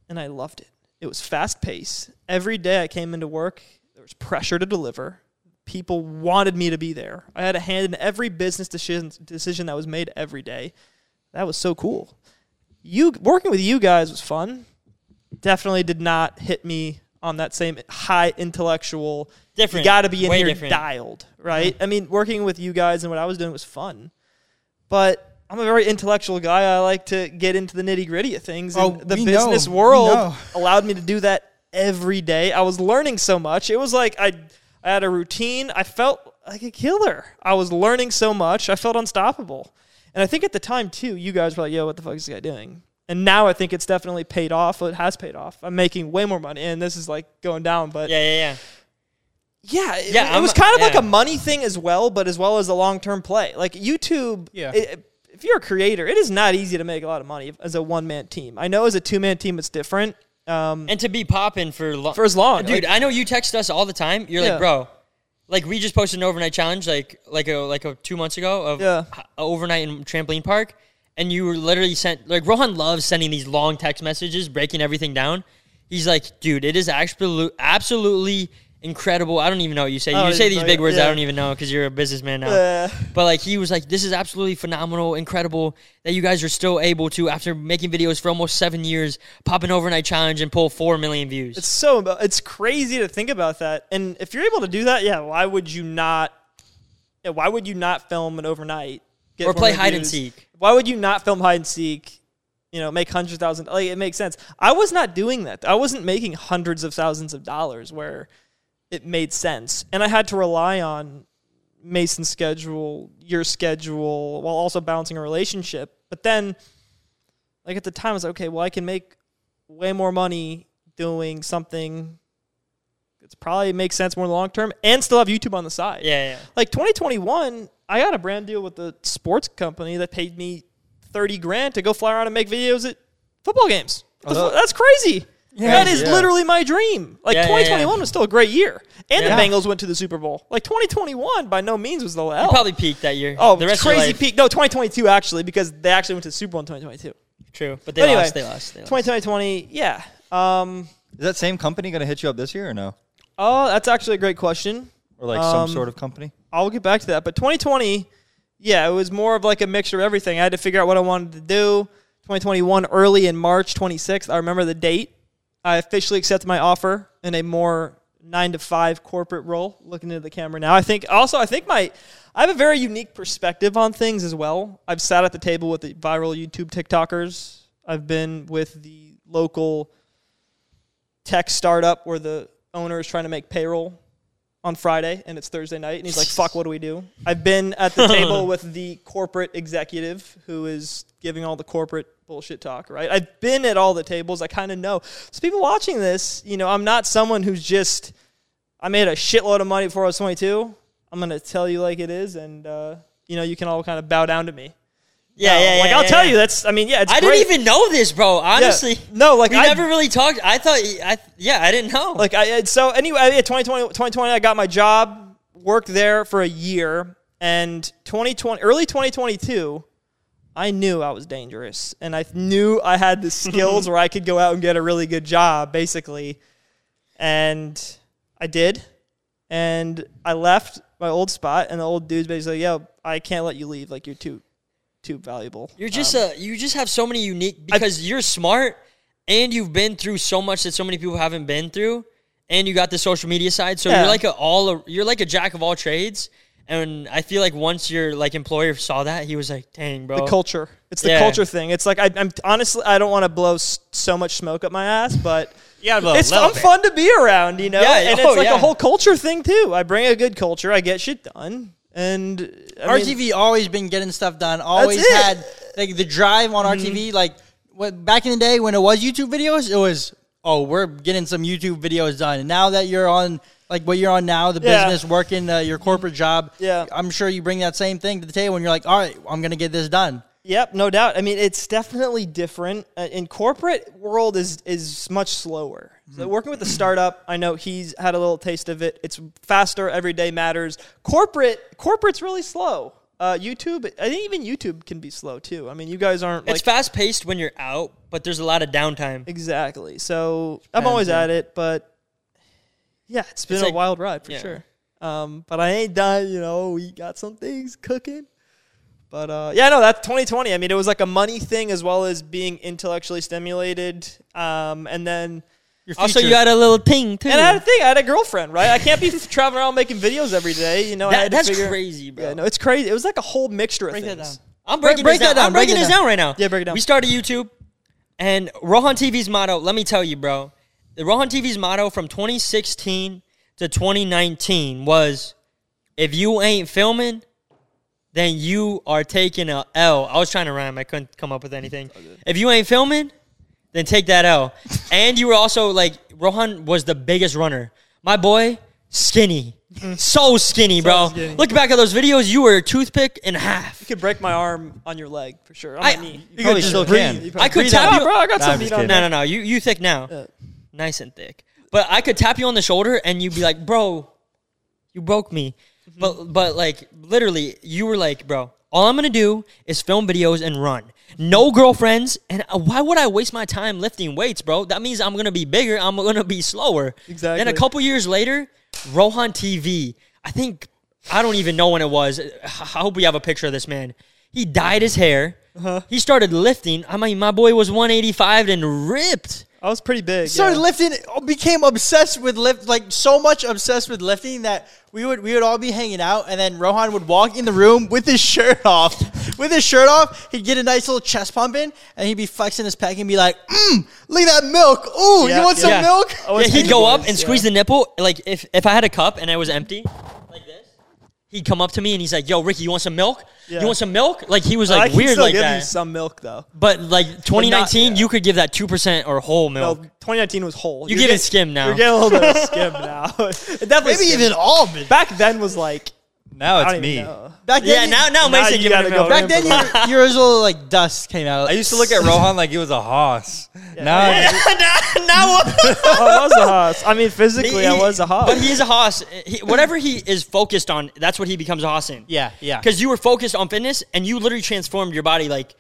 and I loved it. It was fast paced. Every day I came into work, there was pressure to deliver. People wanted me to be there. I had a hand in every business decision decision that was made every day. That was so cool. You working with you guys was fun. Definitely did not hit me on that same high intellectual. Different. You got to be in Way here different. dialed, mm-hmm. right? I mean, working with you guys and what I was doing was fun, but I'm a very intellectual guy. I like to get into the nitty gritty of things. Oh, and the we know. business world allowed me to do that every day. I was learning so much. It was like I, I had a routine. I felt like a killer. I was learning so much. I felt unstoppable. And I think at the time too, you guys were like, "Yo, what the fuck is this guy doing?" And now I think it's definitely paid off. It has paid off. I'm making way more money, and this is like going down. But Yeah, yeah, yeah. Yeah, it, Yeah, it was I'm- kind of like a money thing as well, but as well as a long term play. Like YouTube, Yeah. it- if you're a creator, it is not easy to make a lot of money as a one man team. I know as a two man team, it's different. Um, And to be popping for lo- For as long, dude. like- I know you text us all the time. You're Yeah. like, bro, like we just posted an overnight challenge, like like a like a two months ago of Yeah. h- overnight in trampoline park, and you were literally sent like Rohan loves sending these long text messages, breaking everything down. He's like, dude, it is absolute absolutely incredible. I don't even know what you say. Oh, You say these yeah, big words. I don't even know because you're a businessman now. uh, But like he was like, this is absolutely phenomenal, incredible that you guys are still able to, after making videos for almost seven years, pop an overnight challenge and pull four million views. it's so it's crazy to think about that. And if you're able to do that, yeah, why would you not? Yeah, why would you not film an overnight? Or play hide and seek. Why would you not film hide and seek? You know, make hundred thousand. Like it makes sense. I was not doing that. I wasn't making hundreds of thousands of dollars where it made sense, and I had to rely on Mason's schedule, your schedule, while also balancing a relationship. But then, like at the time, I was like, okay, well, I can make way more money doing something that's probably makes sense more in the long term, and still have YouTube on the side Yeah, yeah. like 2021, I got a brand deal with a sports company that paid me 30 grand to go fly around and make videos at football games. Oh, That's- that- That's crazy. that is yeah. literally my dream. Like Yeah, yeah, 2021 was still a great year, and Yeah. the Bengals went to the Super Bowl. Like 2021, by no means was the You probably peaked that year. oh, the rest of crazy life- peak. No, 2022 actually, because they actually went to the Super Bowl in 2022. True, but they But anyway, lost. They lost. They lost. 2020, yeah. Um, Is that same company going to hit you up this year or no? oh, that's actually a great question. Or like Um, some sort of company? I'll get back to that. But 2020, yeah, it was more of like a mixture of everything. I had to figure out what I wanted to do. 2021, early in March 26th, I remember the date. I officially accepted my offer in a more nine to five corporate role. Looking into the camera now, I think also I think my I have a very unique perspective on things as well. I've sat at the table with the viral YouTube TikTokers. I've been with the local tech startup where the owner is trying to make payroll on Friday and it's Thursday night and he's like, fuck, what do we do? I've been at the table with the corporate executive who is giving all the corporate bullshit talk, right? I've been at all the tables. I kind of know. So people watching this, you know, I'm not someone who's just, I made a shitload of money before I was 22. I'm going to tell you like it is and, uh, you know, you can all kind of bow down to me. Yeah, yeah, yeah. Like, I'll yeah, tell yeah. you, that's, I mean, yeah, it's I great. didn't even know this, bro. Yeah. Honestly, No, like, we I never really talked. I thought, I yeah, I didn't know. Like I so anyway, yeah, 2020, 2020, I got my job, worked there for a year, and 2020, early 2022, I knew I was dangerous, and I knew I had the skills where I could go out and get a really good job, basically, and I did, and I left my old spot, and the old dude's basically, "Yo, I can't let you leave. Like you're too, too valuable." You're just Um, a you just have so many unique because you're smart and you've been through so much that so many people haven't been through, and you got the social media side. So Yeah. you're like a all you're like a jack of all trades. And I feel like once your like employer saw that, he was like, "Dang, bro." the culture. It's the Yeah. culture thing. It's like I, I'm honestly, I don't want to blow s- so much smoke up my ass, but Yeah, it's I'm fun to be around, you know. Yeah, and oh, it's like yeah. a whole culture thing too. I bring a good culture. I get shit done, and I mean, RTV always been getting stuff done. Always had like the drive on RTV. Like what back in the day when it was YouTube videos, it was oh we're getting some YouTube videos done. And now that you're on like what you're on now, the Yeah. business working uh, your corporate job, Yeah. I'm sure you bring that same thing to the table. and you're like, all right, I'm gonna get this done. Yep, no doubt. I mean, it's definitely different. Uh, in corporate world is is much slower. So working with the startup, I know he's had a little taste of it. It's faster. Every day matters. Corporate corporate's really slow. Uh, YouTube, I think even YouTube can be slow too. I mean, you guys aren't It's like fast paced when you're out, but there's a lot of downtime. exactly. So I'm always at it, but yeah, it's been It's a like- wild ride for yeah. sure. Um, but I ain't done. You know, we got some things cooking. But uh, yeah, no, that's 2020. I mean, it was like a money thing as well as being intellectually stimulated. Um, and then, Your Also, future. you had a little ting too. and I had a thing. I had a girlfriend, right? I can't be traveling around making videos every day. You know, I That- had to that's figure- crazy, bro. Yeah, no, it's crazy. It was like a whole mixture of Break that things. down. I'm breaking break this that down. down, I'm breaking it this down. down right now. Yeah, break it down. We started YouTube, and Rohan TV's motto. Let me tell you, bro. The Rohan TV's motto from 2016 to 2019 was, "If you ain't filming, then you are taking a L." I was trying to rhyme. I couldn't come up with anything. If you ain't filming, then take that L. and you were also like Rohan was the biggest runner. My boy skinny, so skinny, bro. skinny. Look back at those videos. You were a toothpick in half. You could break my arm on your leg for sure. On I- my knee. You probably still can. You I could breathe tap out. you- bro. I got Nah, some I'm meat just on kidding. No, no, no. You you thick now, Yeah. nice and thick. But I could tap you on the shoulder and you'd be like, bro, you broke me. Mm-hmm. But but like literally, you were like, bro, all I'm gonna do is film videos and run. No girlfriends, and uh, why would I waste my time lifting weights, bro? That means I'm gonna be bigger. I'm gonna be slower. Exactly. Then a couple years later, Rohan TV. I think I don't even know when it was. I hope we have a picture of this man. He dyed his hair. Uh-huh. He started lifting. I mean, my boy was 185 and ripped. I was pretty big. started yeah. lifting became obsessed with lift like so much obsessed with lifting that we would we would all be hanging out and then Rohan would walk in the room with his shirt off with his shirt off he'd get a nice little chest pumping and he'd be flexing his pec and be like mm, look at that milk ooh Yeah, you want some yeah. milk I yeah, he'd go up and yeah. squeeze the nipple. Like if if I had a cup and it was empty, like this, he'd come up to me and he's like, "Yo, Ricky, you want some milk? Yeah. You want some milk?" Like he was I like can weird still like give you that. some milk though. But like 2019, yeah. you could give that two percent or whole No, milk. 2019 was whole. You You're give getting- it skim now. You're getting a little bit of skim now. It definitely maybe skim. even almond back then was like Now it's me. even know. back yeah, then now now Now Mason you giving gotta him go back then your, your little like dust came out I used to look at Rohan like he was a hoss. Now now what? I was a hoss. I mean, physically, I He- was a hoss. But he is a hoss. He, whatever he is focused on, that's what he becomes a hoss in. yeah yeah Because you were focused on fitness and you literally transformed your body like,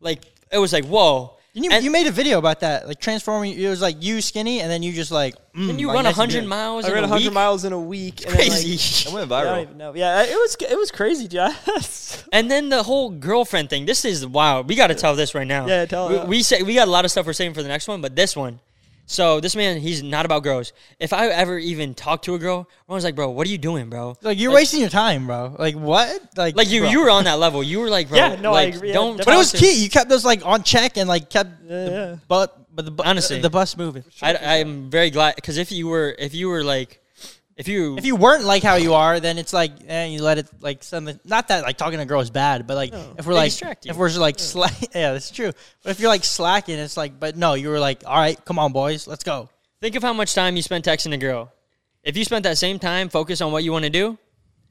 like it was like whoa. And you, And- you made a video about that, like transforming. It was like you skinny, and then you just like. Mm, Then you like, run nice hundred miles. I in ran a 100 miles in a week. And then, like, Crazy. it went I don't viral. even know. Yeah, it was it was crazy, Jess. And then the whole girlfriend thing. This is wild. We got to tell this right now. Yeah, tell we, we say we got a lot of stuff we're saving for the next one, but this one. So this man, he's not about girls. If I ever even talk to a girl, I was like, "Bro, what are you doing, bro?" Like you're Like- wasting your time, bro. Like what? Like Like you, bro. you were on that level. You were like, "Bro, Yeah, no, I like, agree. Don't." But it was to- key. You kept those like on check and like kept Yeah, the yeah. but but the bu- Honestly. the bus moving. I, I'm very glad because if you were, if you were like, if you, If you weren't like how you are, then it's like eh, you let it like something. Not that like talking to a girl is bad, but like if we're They like distract you. if we're just like slack, yeah, that's true. But if you're like slacking, it's like, but no, you were like, all right, come on, boys, let's go. think of how much time you spent texting a girl. If you spent that same time focused on what you want to do,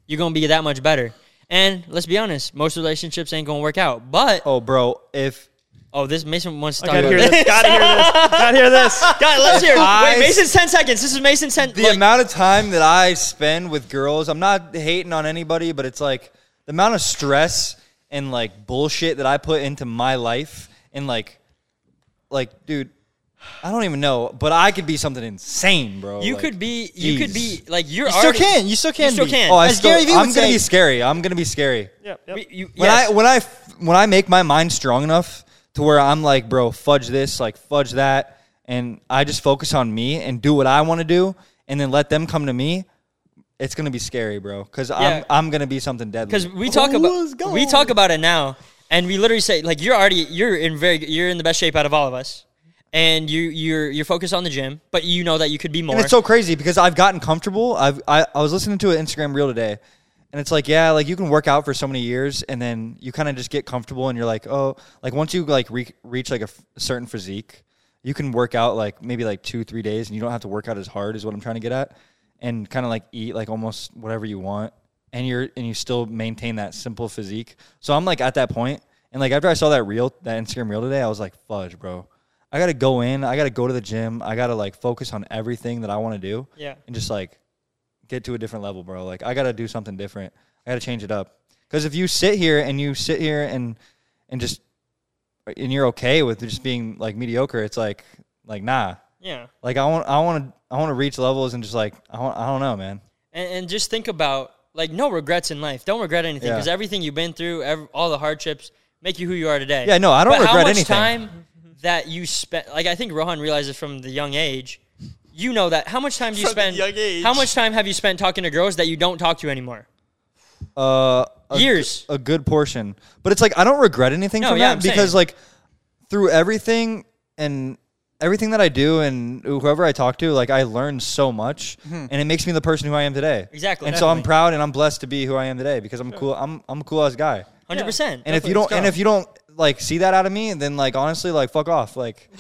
you're gonna be that much better. And let's be honest, most relationships ain't gonna work out. But Oh, bro, if oh, this Mason wants to I talk gotta about hear this. this. Gotta hear this. Gotta hear this. God, let's hear. it. I- Wait, Mason's ten seconds. This is Mason's ten. the like- amount of time that I spend with girls, I'm not hating on anybody, but it's like the amount of stress and like bullshit that I put into my life and like, like, dude, I don't even know, but I could be something insane, bro. you Like, could be. You could jeez. be like you're. You still already, can. You still can. still be. can. Oh, I As still, Gary Vee I'm gonna say- be scary. I'm gonna be scary. Yep, yep. We- you- When yes. I when I f- when I make my mind strong enough to where I'm like, bro, fudge this, like fudge that, and I just focus on me and do what I want to do, and then let them come to me. It's gonna be scary, bro, because Yeah. I'm I'm gonna be something deadly. because we talk Who's about we talk about it now, and we literally say like you're already you're in very you're in the best shape out of all of us, and you you're you're focused on the gym, but you know that you could be more. And it's so crazy because I've gotten comfortable. I've I, I was listening to an Instagram reel today, and it's like yeah, like you can work out for so many years, and then you kind of just get comfortable, and you're like oh, like once you like re- reach like a, f- a certain physique, you can work out like maybe like two three days, and you don't have to work out as hard is what I'm trying to get at, and kind of like eat like almost whatever you want, and you're and you still maintain that simple physique. So I'm like at that point, and like after I saw that reel, that Instagram reel today, I was like fudge, bro. I gotta go in. I gotta go to the gym. I gotta like focus on everything that I want to do. Yeah. And just like get to a different level, bro. Like I gotta do something different. I gotta change it up. Because if you sit here and you sit here and and just and you're okay with just being like mediocre, it's like like nah. yeah. Like I want I want to I want to reach levels and just like I want I don't know, man. and, and just think about like no regrets in life. Don't regret anything Yeah. because everything you've been through, ev all the hardships, make you who you are today. Yeah, no, I don't but how regret much anything. time that you spent, like I think Rohan realizes from the young age. You know that. How much time do you From the spend? young age. How much time have you spent talking to girls that you don't talk to anymore? Uh, a, Years. a good portion. But it's like I don't regret anything No, from yeah, that I'm because saying. like through everything and everything that I do and whoever I talk to, like I learn so much, and it makes me the person who I am today. Exactly. And so I'm Definitely. proud and I'm blessed to be who I am today because I'm cool. I'm I'm a cool ass guy. Hundred percent. And if you don't and if you don't like see that out of me, then like honestly, like fuck off. Like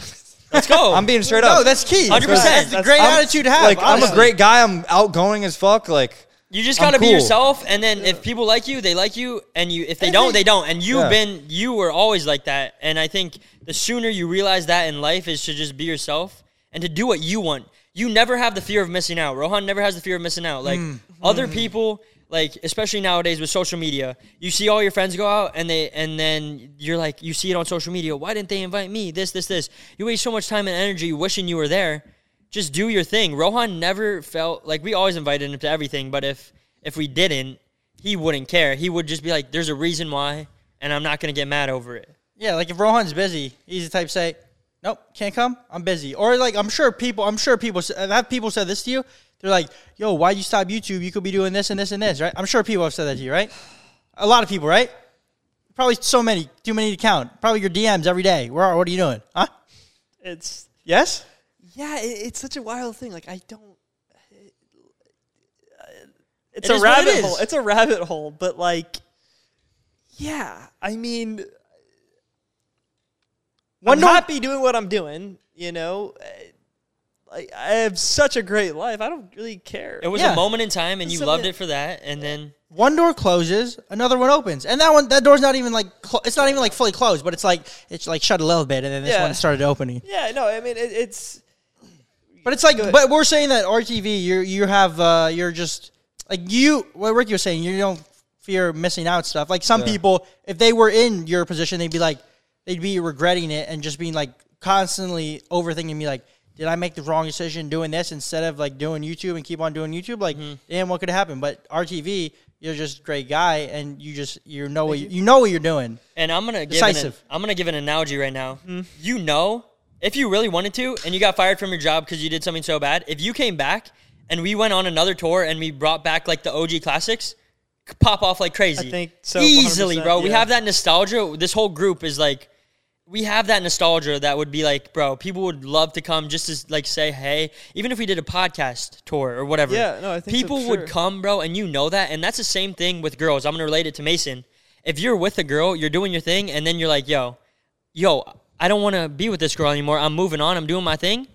Let's go. I'm being straight up. No, that's key. 100%. That's a great I'm- attitude to have. Like I'm a great guy. I'm outgoing as fuck. Like You just I'm gotta be yourself, and then if people like you, they like you, and you if they don't, they don't. And you've Yeah. been you were always like that. And I think the sooner you realize that in life is to just be yourself and to do what you want. You never have the fear of missing out. Rohan never has the fear of missing out. Like Mm. other people, like especially nowadays with social media, you see all your friends go out and they and then you're like you see it on social media. Why didn't they invite me? This, this, this. You waste so much time and energy wishing you were there just do your thing. Rohan never felt like we always invited him to everything, but if if we didn't, he wouldn't care. He would just be like, "There's a reason why, and I'm not gonna get mad over it." Yeah, like if Rohan's busy, he's the type to say, "Nope, can't come. I'm busy." Or like I'm sure people, I'm sure people have people said this to you. They're like, "Yo, why'd you stop YouTube? You could be doing this and this and this, right?" I'm sure people have said that to you, right? A lot of people, right? Probably so many, too many to count. Probably your DMs every day. Where, are, what are you doing? Huh? It's Yes. yeah, it, it's such a wild thing. Like I don't. It's It a rabbit hole. It's a rabbit hole, but like, yeah. I mean, One I'm don't- happy doing what I'm doing. You know, Uh, like I have such a great life. I don't really care. It was Yeah. a moment in time, and you Some- loved it for that. And then One door closes, another one opens, and that one, that door's not even like, clo- it's not even like fully closed, but it's like it's like shut a little bit, and then this Yeah. one started opening. yeah, no. I mean, it, it's But it's like, Good. but we're saying that RTV, you you have, uh, you're just like you. What Ricky was saying, you don't fear missing out stuff. Like some people, if they were in your position, they'd be like, they'd be regretting it and just being like constantly overthinking. me like, did I make the wrong decision doing this instead of like doing YouTube and keep on doing YouTube? Like, damn, what could happen? But RTV, you're just a great guy, and you just you know what you, you know what you're doing. and I'm gonna give an, Decisive. I'm gonna give an analogy right now. Hmm. You know, if you really wanted to, and you got fired from your job because you did something so bad, if you came back and we went on another tour and we brought back like the OG classics, pop off like crazy. I think so, Easily, 100%, bro. We have that nostalgia. This whole group is like. We have that nostalgia that would be like, bro, people would love to come just to like say, hey, even if we did a podcast tour or whatever. Yeah, no, I think so, people would sure. come, bro, and you know that. And that's the same thing with girls. I'm gonna relate it to Mason. If you're with a girl, you're doing your thing, and then you're like, yo, yo, I don't want to be with this girl anymore. I'm moving on. I'm doing my thing.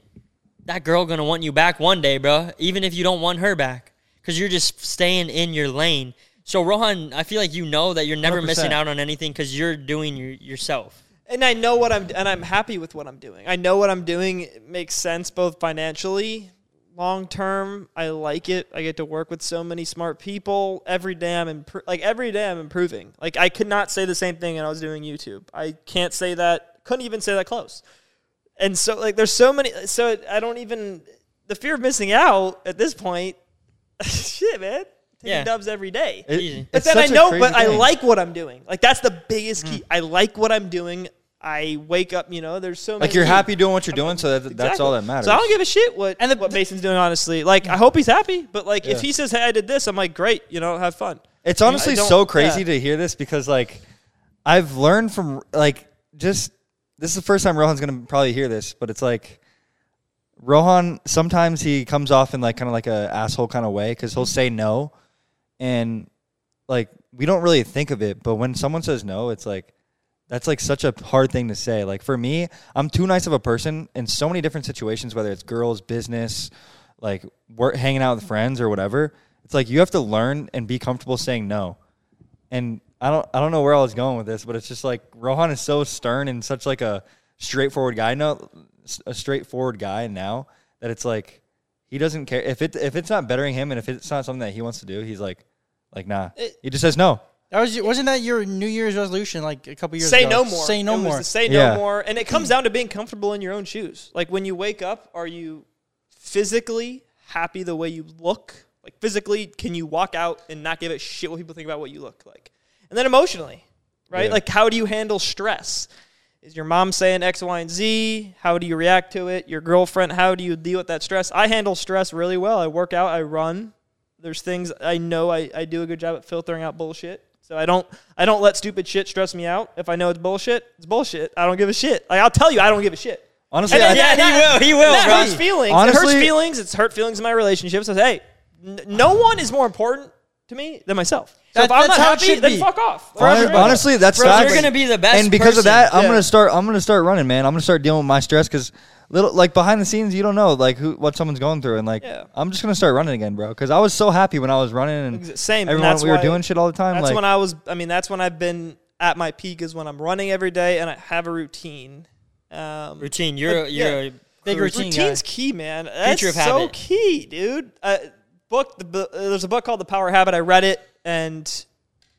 That girl gonna want you back one day, bro. Even if you don't want her back, because you're just staying in your lane. So Rohan, I feel like you know that you're never 100%. missing out on anything because you're doing your, yourself. And I know what I'm and I'm happy with what I'm doing. I know what I'm doing makes sense both financially, long term. I like it. I get to work with so many smart people every day. I'm impro- like every day I'm improving. Like I could not say the same thing when I was doing YouTube. I can't say that. Couldn't even say that close. And so like there's so many. So I don't even the fear of missing out at this point. shit, man. Taking Yeah. dubs every day. it- But then I know, crazy but I like what I'm doing. Like that's the biggest Mm. key. I like what I'm doing. I wake up, you know. There's so many. like you're happy doing what you're doing, so that, that's Exactly. all that matters. So I don't give a shit what And the- what Mason's doing. Honestly, like I hope he's happy. But like if he says, "Hey, I did this," I'm like, "Great, you know, have fun." It's honestly don't- so crazy yeah. to hear this because like I've learned from like just this is the first time Rohan's gonna probably hear this, but it's like Rohan sometimes he comes off in like kind of like a asshole kind of way because he'll say no, and like we don't really think of it, but when someone says no, it's like that's like such a hard thing to say. Like for me, I'm too nice of a person in so many different situations, whether it's girls, business, like work, hanging out with friends or whatever. It's like you have to learn and be comfortable saying no. And I don't I don't know where I was going with this, but it's just like Rohan is so stern and such like a straightforward guy. No, a straightforward guy now that it's like he doesn't care if it if it's not bettering him and if it's not something that he wants to do, he's like like nah. It- he just says no. That was wasn't that your New Year's resolution like a couple years say ago? Say no more. Say no It more. to say Yeah. no more, and it comes down to being comfortable in your own shoes. Like when you wake up, are you physically happy the way you look? Like physically, can you walk out and not give a shit what people think about what you look like? And then emotionally, right? Yeah. Like how do you handle stress? Is your mom saying X, Y, and Z? How do you react to it? Your girlfriend, how do you deal with that stress? I handle stress really well. I work out, I run. There's things I know I, I do a good job at filtering out bullshit. So I don't I don't let stupid shit stress me out. If I know it's bullshit, it's bullshit. I don't give a shit. Like I'll tell you, I don't give a shit. Honestly, And I, then- Yeah, he will. He will, that bro. hurts feelings. it hurts feelings. It's hurt feelings in my relationships. I say, hey, n- no one is more important to me than myself. So That- if I'm not happy, then be. fuck off. Like, Hon- honestly, that's Bro, facts. you're gonna be the best. and because person. of that, I'm Yeah. gonna start. I'm gonna start running, man. I'm gonna start dealing with my stress because, little like behind the scenes, you don't know like who what someone's going through, and like Yeah. I'm just gonna start running again, bro, because I was so happy when I was running and Same. and everyone that's we were why- doing shit all the time. That's like when I was. I mean, that's when I've been at my peak. Is when I'm running every day and I have a routine. Um, Routine. You're But, you're yeah. Big routine guy. Routine's key, man. That's Creature of so habit. key, dude. Uh, book the bu- uh, there's a book called The Power Habit. I read it, and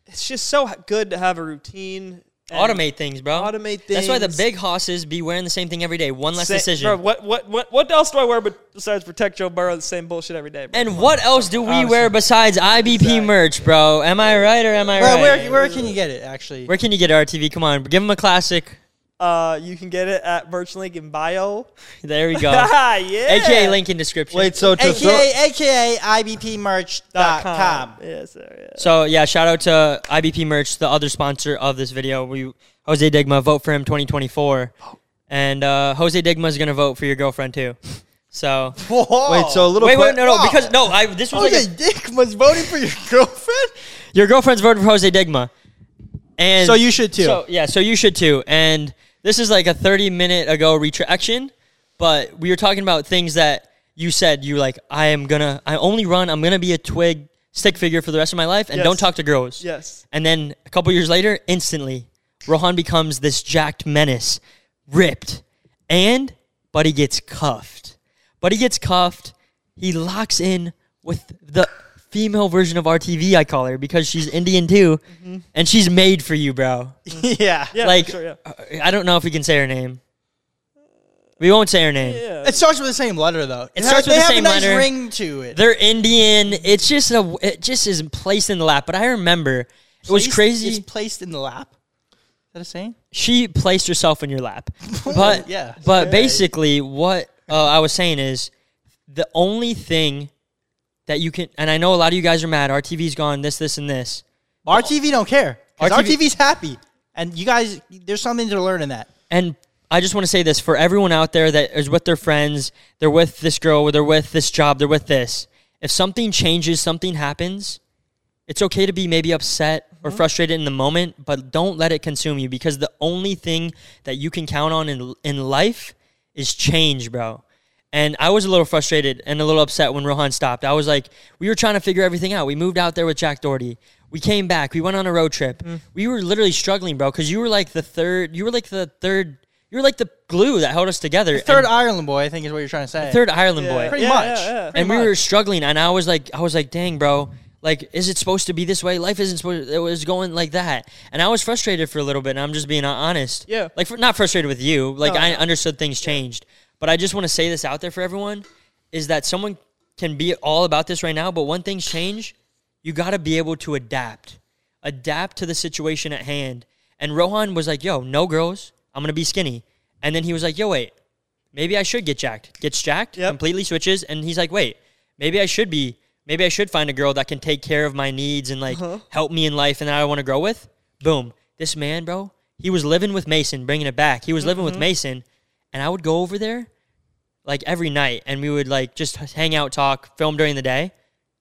it's just so h- good to have a routine. And automate things, bro. Automate things. That's why the big hosses be wearing the same thing every day. One less Sa- decision. Bro, what what what what else do I wear besides protect Joe Burrow? The same bullshit every day. Bro. and what else do we wear besides IBP merch, bro? Am I right or am I Where, right? where, where can you get it? Actually, Where can you get RTV? Come on, give them a classic. Uh, you can get it at merch link in bio. There we go. Ah, yeah. AKA link in description. wait, so to throw, aka aka Dot IBPmerch.com. Yes, sir. Yeah. So yeah, shout out to IBP Merch, the other sponsor of this video. We Jose Digma, vote for him 2024, and uh, Jose Digma is gonna vote for your girlfriend too. So Whoa. wait, so a little wait, wait, no, no, Wow. because no, I this was like Jose a, Dick was voting for your girlfriend. your girlfriend's voting for Jose Digma, and So you should too. So yeah, so you should too. And this is like a 30 minute ago retraction, but we were talking about things that you said. You like, I am gonna, I only run. I'm gonna be a twig stick figure for the rest of my life, and Yes. don't talk to girls. Yes. And then a couple years later, instantly, Rohan becomes this jacked menace, ripped, and Buddy gets cuffed. Buddy gets cuffed. He locks in with the female version of RTV, I call her, because she's Indian too, and she's made for you, bro. yeah. Yeah. like, Sure, yeah. I don't know if we can say her name. We won't say her name. Yeah. It starts with the same letter though. It starts with they the have same a nice letter. ring to it. They're Indian. It's just a. It just is placed in the lap. But I remember it was crazy. It's placed in the lap. Is that a saying? she placed herself in your lap. But Yeah. But basically, what uh, I was saying is the only thing that you can, and I know a lot of you guys are mad. RTV's gone. This, this, and this. RTV don't care. RTV RTV's happy, and you guys, there's something to learn in that. And I just want to say this for everyone out there that is with their friends, they're with this girl, they're with this job, they're with this. If something changes, something happens, it's okay to be maybe upset or mm-hmm. frustrated in the moment, but don't let it consume you because the only thing that you can count on in in life is change, bro. And I was a little frustrated and a little upset when Rohan stopped. I was like, we were trying to figure everything out. We moved out there with Jack Doherty. We came back. We went on a road trip. Mm. We were literally struggling, bro, because you were like the third. You were like the third. You were like the glue that held us together. Third And- Ireland boy, I think is what you're trying to say. third Ireland boy. Pretty Yeah, much. yeah, yeah. Pretty and we much. were struggling, and I was like, I was like, dang, bro. Like, is it supposed to be this way? Life isn't supposed. To, It was going like that, and I was frustrated for a little bit. And I'm just being honest. Yeah. Like, for, not frustrated with you. Like, No, I no. understood things changed, but I just want to say this out there for everyone: is that someone can be all about this right now, but when things change, you got to be able to adapt, adapt to the situation at hand. And Rohan was like, "Yo, no girls. I'm gonna be skinny." And then he was like, "Yo, wait, maybe I should get jacked." Gets jacked, Yep. completely switches, and he's like, "Wait, maybe I should be. Maybe I should find a girl that can take care of my needs and like Uh-huh. help me in life and that I want to grow with." Boom. This man, bro, he was living with Mason, bringing it back. He was living Mm-hmm. with Mason, and I would go over there like every night, and we would like just hang out, talk, film during the day.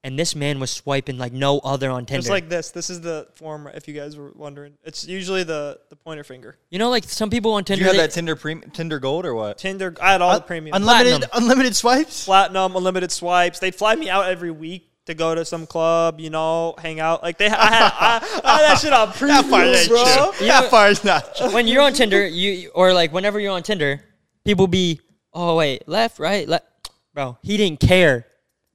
And this man was swiping like no other on Tinder. It's like this. This is the form. If you guys were wondering, it's usually the the pointer finger. you know, like some people on Did Tinder. you have they- that Tinder pre- Tinder Gold or what? Tinder. I had all the premium. unlimited, Platinum. unlimited swipes. platinum, unlimited swipes. They'd fly me out every week to go to some club, you know, hang out. Like they, I had, I, I had that shit on That part preview, ain't bro. true. That part is not true. when you're on Tinder, you or like whenever you're on Tinder, people be, oh wait, left, right, left. Bro, he didn't care.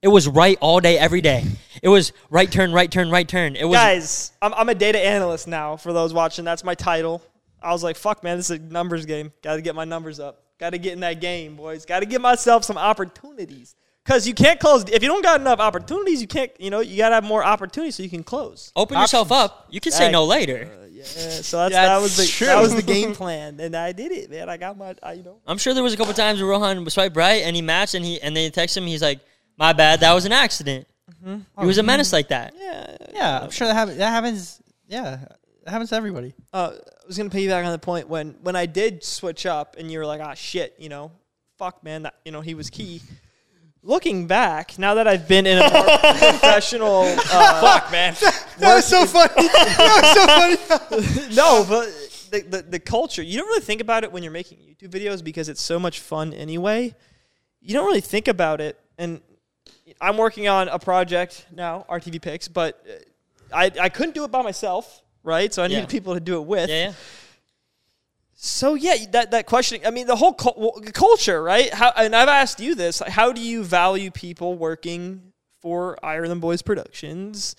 It was right all day, every day. It was right turn, right turn, right turn. It was Guys, I'm, I'm a data analyst now. For those watching, that's my title. I was like, fuck, man, this is a numbers game. Got to get my numbers up. Got to get in that game, boys. Got to give myself some opportunities. Because you can't close. If you don't got enough opportunities, you can't, you know, you got to have more opportunities so you can close. open yourself up. You can say Right. no later. Yeah, so that's, Yeah, that was the true. that was the game plan, and I did it, man. I got my, I, you know. I'm sure there was a couple times where Rohan was swipe right and he matched and he and they text him. He's like, "My bad, that was an accident." He was a menace like that. Yeah, Yeah, I'm sure that happens. That happens. Yeah, that happens to everybody. uh, I was gonna piggyback on the point when when I did switch up, and you were like, "Ah, shit," you know, fuck, man, that you know he was key. Looking back, now that I've been in a more professional, uh, fuck, man, That was so funny. that was so funny. no, but the, the the culture. You don't really think about it when you're making YouTube videos because it's so much fun anyway. You don't really think about it, and I'm working on a project now, RTV Picks, but uh, I I couldn't do it by myself, right? So I needed Yeah. people to do it with. Yeah, yeah. So yeah, that that question. I mean, the whole well, culture, right? How and I've asked you this: like, how do you value people working for Ireland Boys Productions?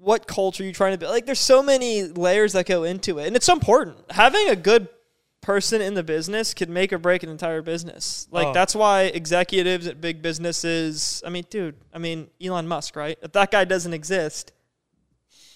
What culture are you trying to build? Like, there's so many layers that go into it, and it's so important. Having a good person in the business could make or break an entire business. Like Oh. that's why executives at big businesses. I mean, dude. I mean, Elon Musk, right? If that guy doesn't exist,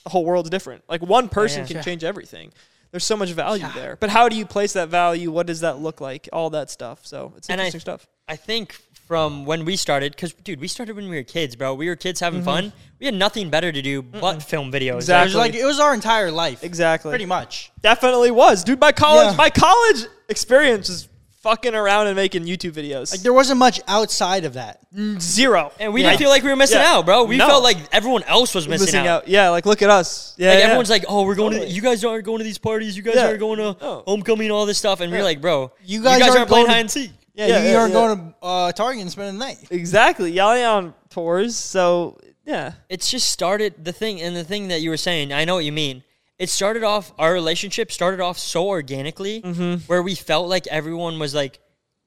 the whole world's different. Like one person yeah. can Yeah. change everything. There's so much value there. But how do you place that value? What does that look like? All that stuff. So it's And I- interesting stuff. I think from when we started, because dude, we started when we were kids, bro. We were kids having Mm-hmm. fun. We had nothing better to do but film videos. It Exactly. was like it was our entire life. Exactly. Pretty much. Definitely was. Dude, my college Yeah. my college experience was fucking around and making YouTube videos. Like there wasn't much outside of that. Zero. And we Yeah. didn't feel like we were missing Yeah. out, bro. We No. felt like everyone else was missing, missing out. out. Yeah, like look at us. Yeah. Like yeah. everyone's like, "Oh, we're going Totally. to. You guys aren't going to these parties. You guys Yeah. aren't going to No. homecoming, all this stuff." And we're like, "Bro, You you guys guys, aren't aren't playing going hide and seek." Yeah, Yeah, you yeah, aren't yeah. going to uh, Target and spending the night. exactly. Yelling on tours. So yeah. It's just started the thing, and the thing that you were saying. I know what you mean. It started off our relationship started off so organically, Mm-hmm. where we felt like everyone was like,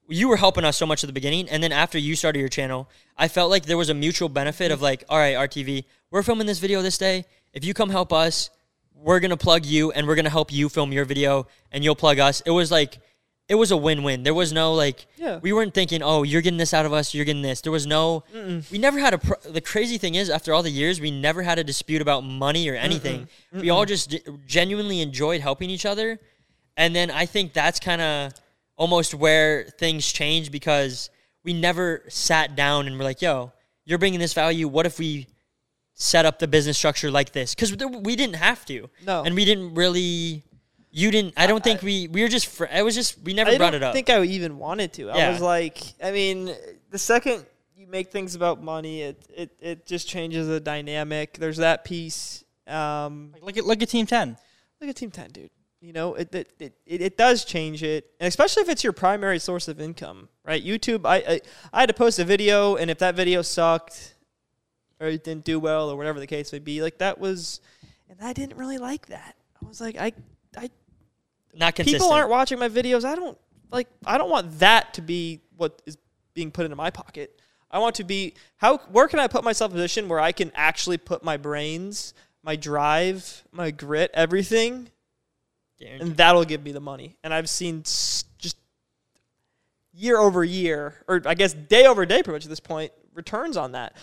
you were helping us so much at the beginning, and then after you started your channel, I felt like there was a mutual benefit of like, all right, RTV, we're filming this video this day. If you come help us, we're gonna plug you, and we're gonna help you film your video, and you'll plug us. It was like, it was a win-win. There was no like, Yeah. we weren't thinking, oh, you're getting this out of us, you're getting this. There was no, we never had a. The crazy thing is, after all the years, we never had a dispute about money or anything. We all just ge- genuinely enjoyed helping each other, and then I think that's kind of almost where things change because we never sat down and were like, yo, you're bringing this value. What if we set up the business structure like this? Because we didn't have to. No. and we didn't really. You didn't. I don't think we. We were just. Fr- it was just. We never I brought it up. I think I even wanted to. I Yeah. was like, I mean, the second you make things about money, it it, it just changes the dynamic. There's that piece. Um, Like, look at look at Team Ten. look at Team Ten, dude. You know, it it, it it it does change it, and especially if it's your primary source of income, right? YouTube. I I, I had to post a video, and if that video sucked or it didn't do well or whatever the case may be, like that was, and I didn't really like that. I was like, I I Not consistent. people aren't watching my videos. I don't like. I don't want that to be what is being put into my pocket. I want to be how. Where can I put myself in a position where I can actually put my brains, my drive, my grit, everything, Guaranteed. and that'll give me the money. And I've seen just year over year, or I guess day over day, pretty much at this point, returns on that.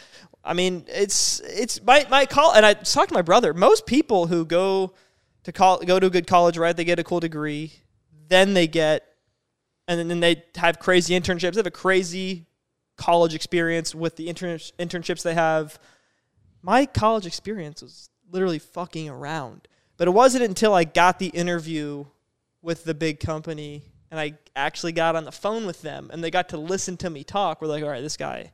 I mean, it's it's my my call, and I talked to my brother. Most people who go to call go to a good college, right? They get a cool degree, then they get, and then, they have crazy internships. They have a crazy college experience with the intern- internships they have. My college experience was literally fucking around, but it wasn't until I got the interview with the big company and I actually got on the phone with them and they got to listen to me talk. We're like, all right, this guy,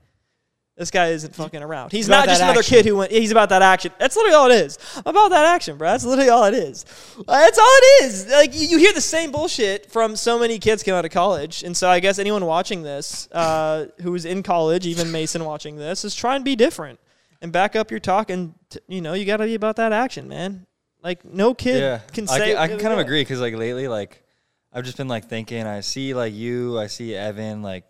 this guy isn't fucking around. He's about not just another action. kid who went. He's about that action. That's literally all it is. About that action, bro. That's literally all it is. That's all it is. Like you, you hear the same bullshit from so many kids come out of college, and so I guess anyone watching this, uh, who is in college, even Mason watching this, is try and be different and back up your talk. And t- you know, you got to be about that action, man. Like no kid yeah, can say. can, I can kind of agree because like lately, like I've just been like thinking. I see like you, I see Evan, like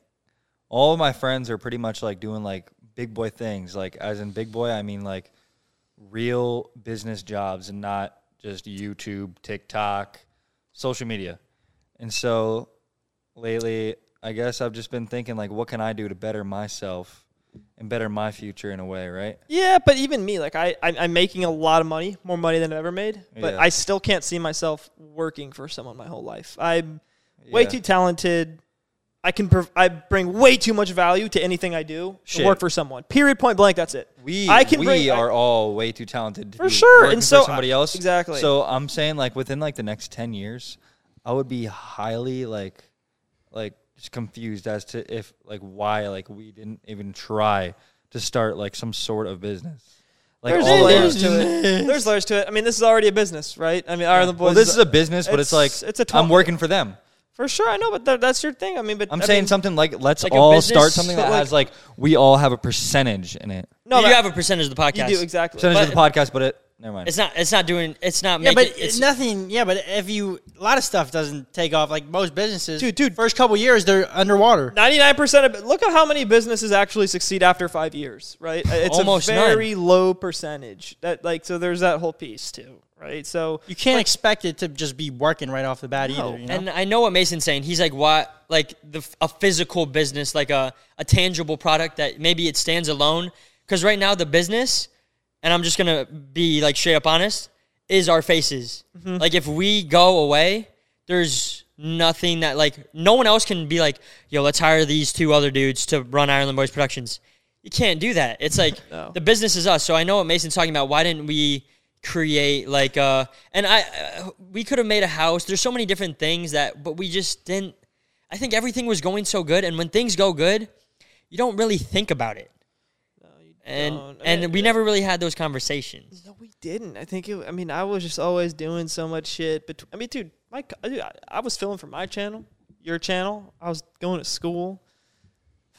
all of my friends are pretty much like doing like big boy things. Like as in big boy, I mean like real business jobs and not just YouTube, TikTok, social media. And so lately, I guess I've just been thinking like, what can I do to better myself and better my future in a way, right? Yeah, but even me, like I, I I'm making a lot of money, more money than I've ever made. But Yeah. I still can't see myself working for someone my whole life. I'm way Yeah. too talented. I can prov- I bring way too much value to anything I do to Shit. work for someone. Period. Point blank. That's it. We I can we bring- I- are all way too talented to For sure, and so- for somebody else. exactly. So I'm saying like within like the next ten years, I would be highly like like just confused as to if like why like we didn't even try to start like some sort of business. Like There's layers to it. There's layers to it. I mean, this is already a business, right? I mean, Ireland Boys. Well, this is a business, but it's, it's- like it's a I'm working for them. For sure. I know, but th- that's your thing. I mean, but I'm I saying mean, something like let's Like a all business, start something but that like- has like we all have a percentage in it. No, you but have a percentage of the podcast. you do exactly. Percentage But- of the podcast, but it never mind. It's not. It's not doing. It's not Yeah, making. but it's nothing. Yeah, but if you a lot of stuff doesn't take off. Like most businesses, Dude, dude. first couple years they're underwater. 99% of look at how many businesses actually succeed after five years, right? It's Almost a very low percentage. That like so there's that whole piece too, right? So You can't expect it to just be working right off the bat No. either. You know? And I know what Mason's saying. He's like, what? Like the a physical business, like a a tangible product that maybe it stands alone. Because right now the business, and I'm just gonna be like straight up honest, is our faces. Mm-hmm. Like if we go away, there's nothing that like no one else can be like, yo, let's hire these two other dudes to run Ireland Boys Productions. You can't do that. It's like No. the business is us. So I know what Mason's talking about. Why didn't we create like uh and I uh, we could have made a house. There's so many different things that but we just didn't I think everything was going so good and when things go good, you don't really think about it. And don't. I and we never really had those conversations. no, we didn't. I think it. I mean, I was just always doing so much shit. But I mean, dude, my I, I was filming for my channel, your channel. I was going to school,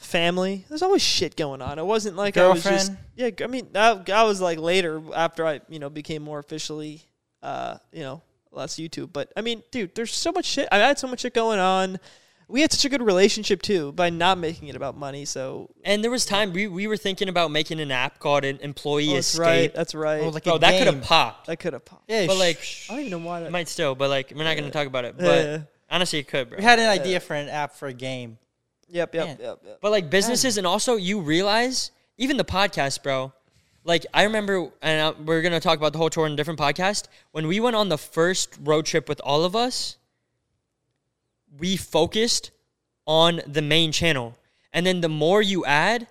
family. There's always shit going on. It wasn't like I was just yeah. I mean, I, I was like later after I you know became more officially uh you know less YouTube. But I mean, dude, there's so much shit. I had so much shit going on. We had such a good relationship too by not making it about money. So And there was time we, we were thinking about making an app called an Employee oh, that's Escape. right. That's right. Oh, like Bro, that could have popped. that could have popped. Yeah, But like, I don't even know why. That, might still. But like, we're not going to talk about it. But Yeah, yeah. honestly, it could, bro. we had an idea for an app for a game. Yep, yep, Man. yep, yep. But like businesses, and also you realize even the podcast, bro. Like I remember, and I, we're gonna talk about the whole tour in a different podcast. When we went on the first road trip with all of us, we focused on the main channel, and then the more you add,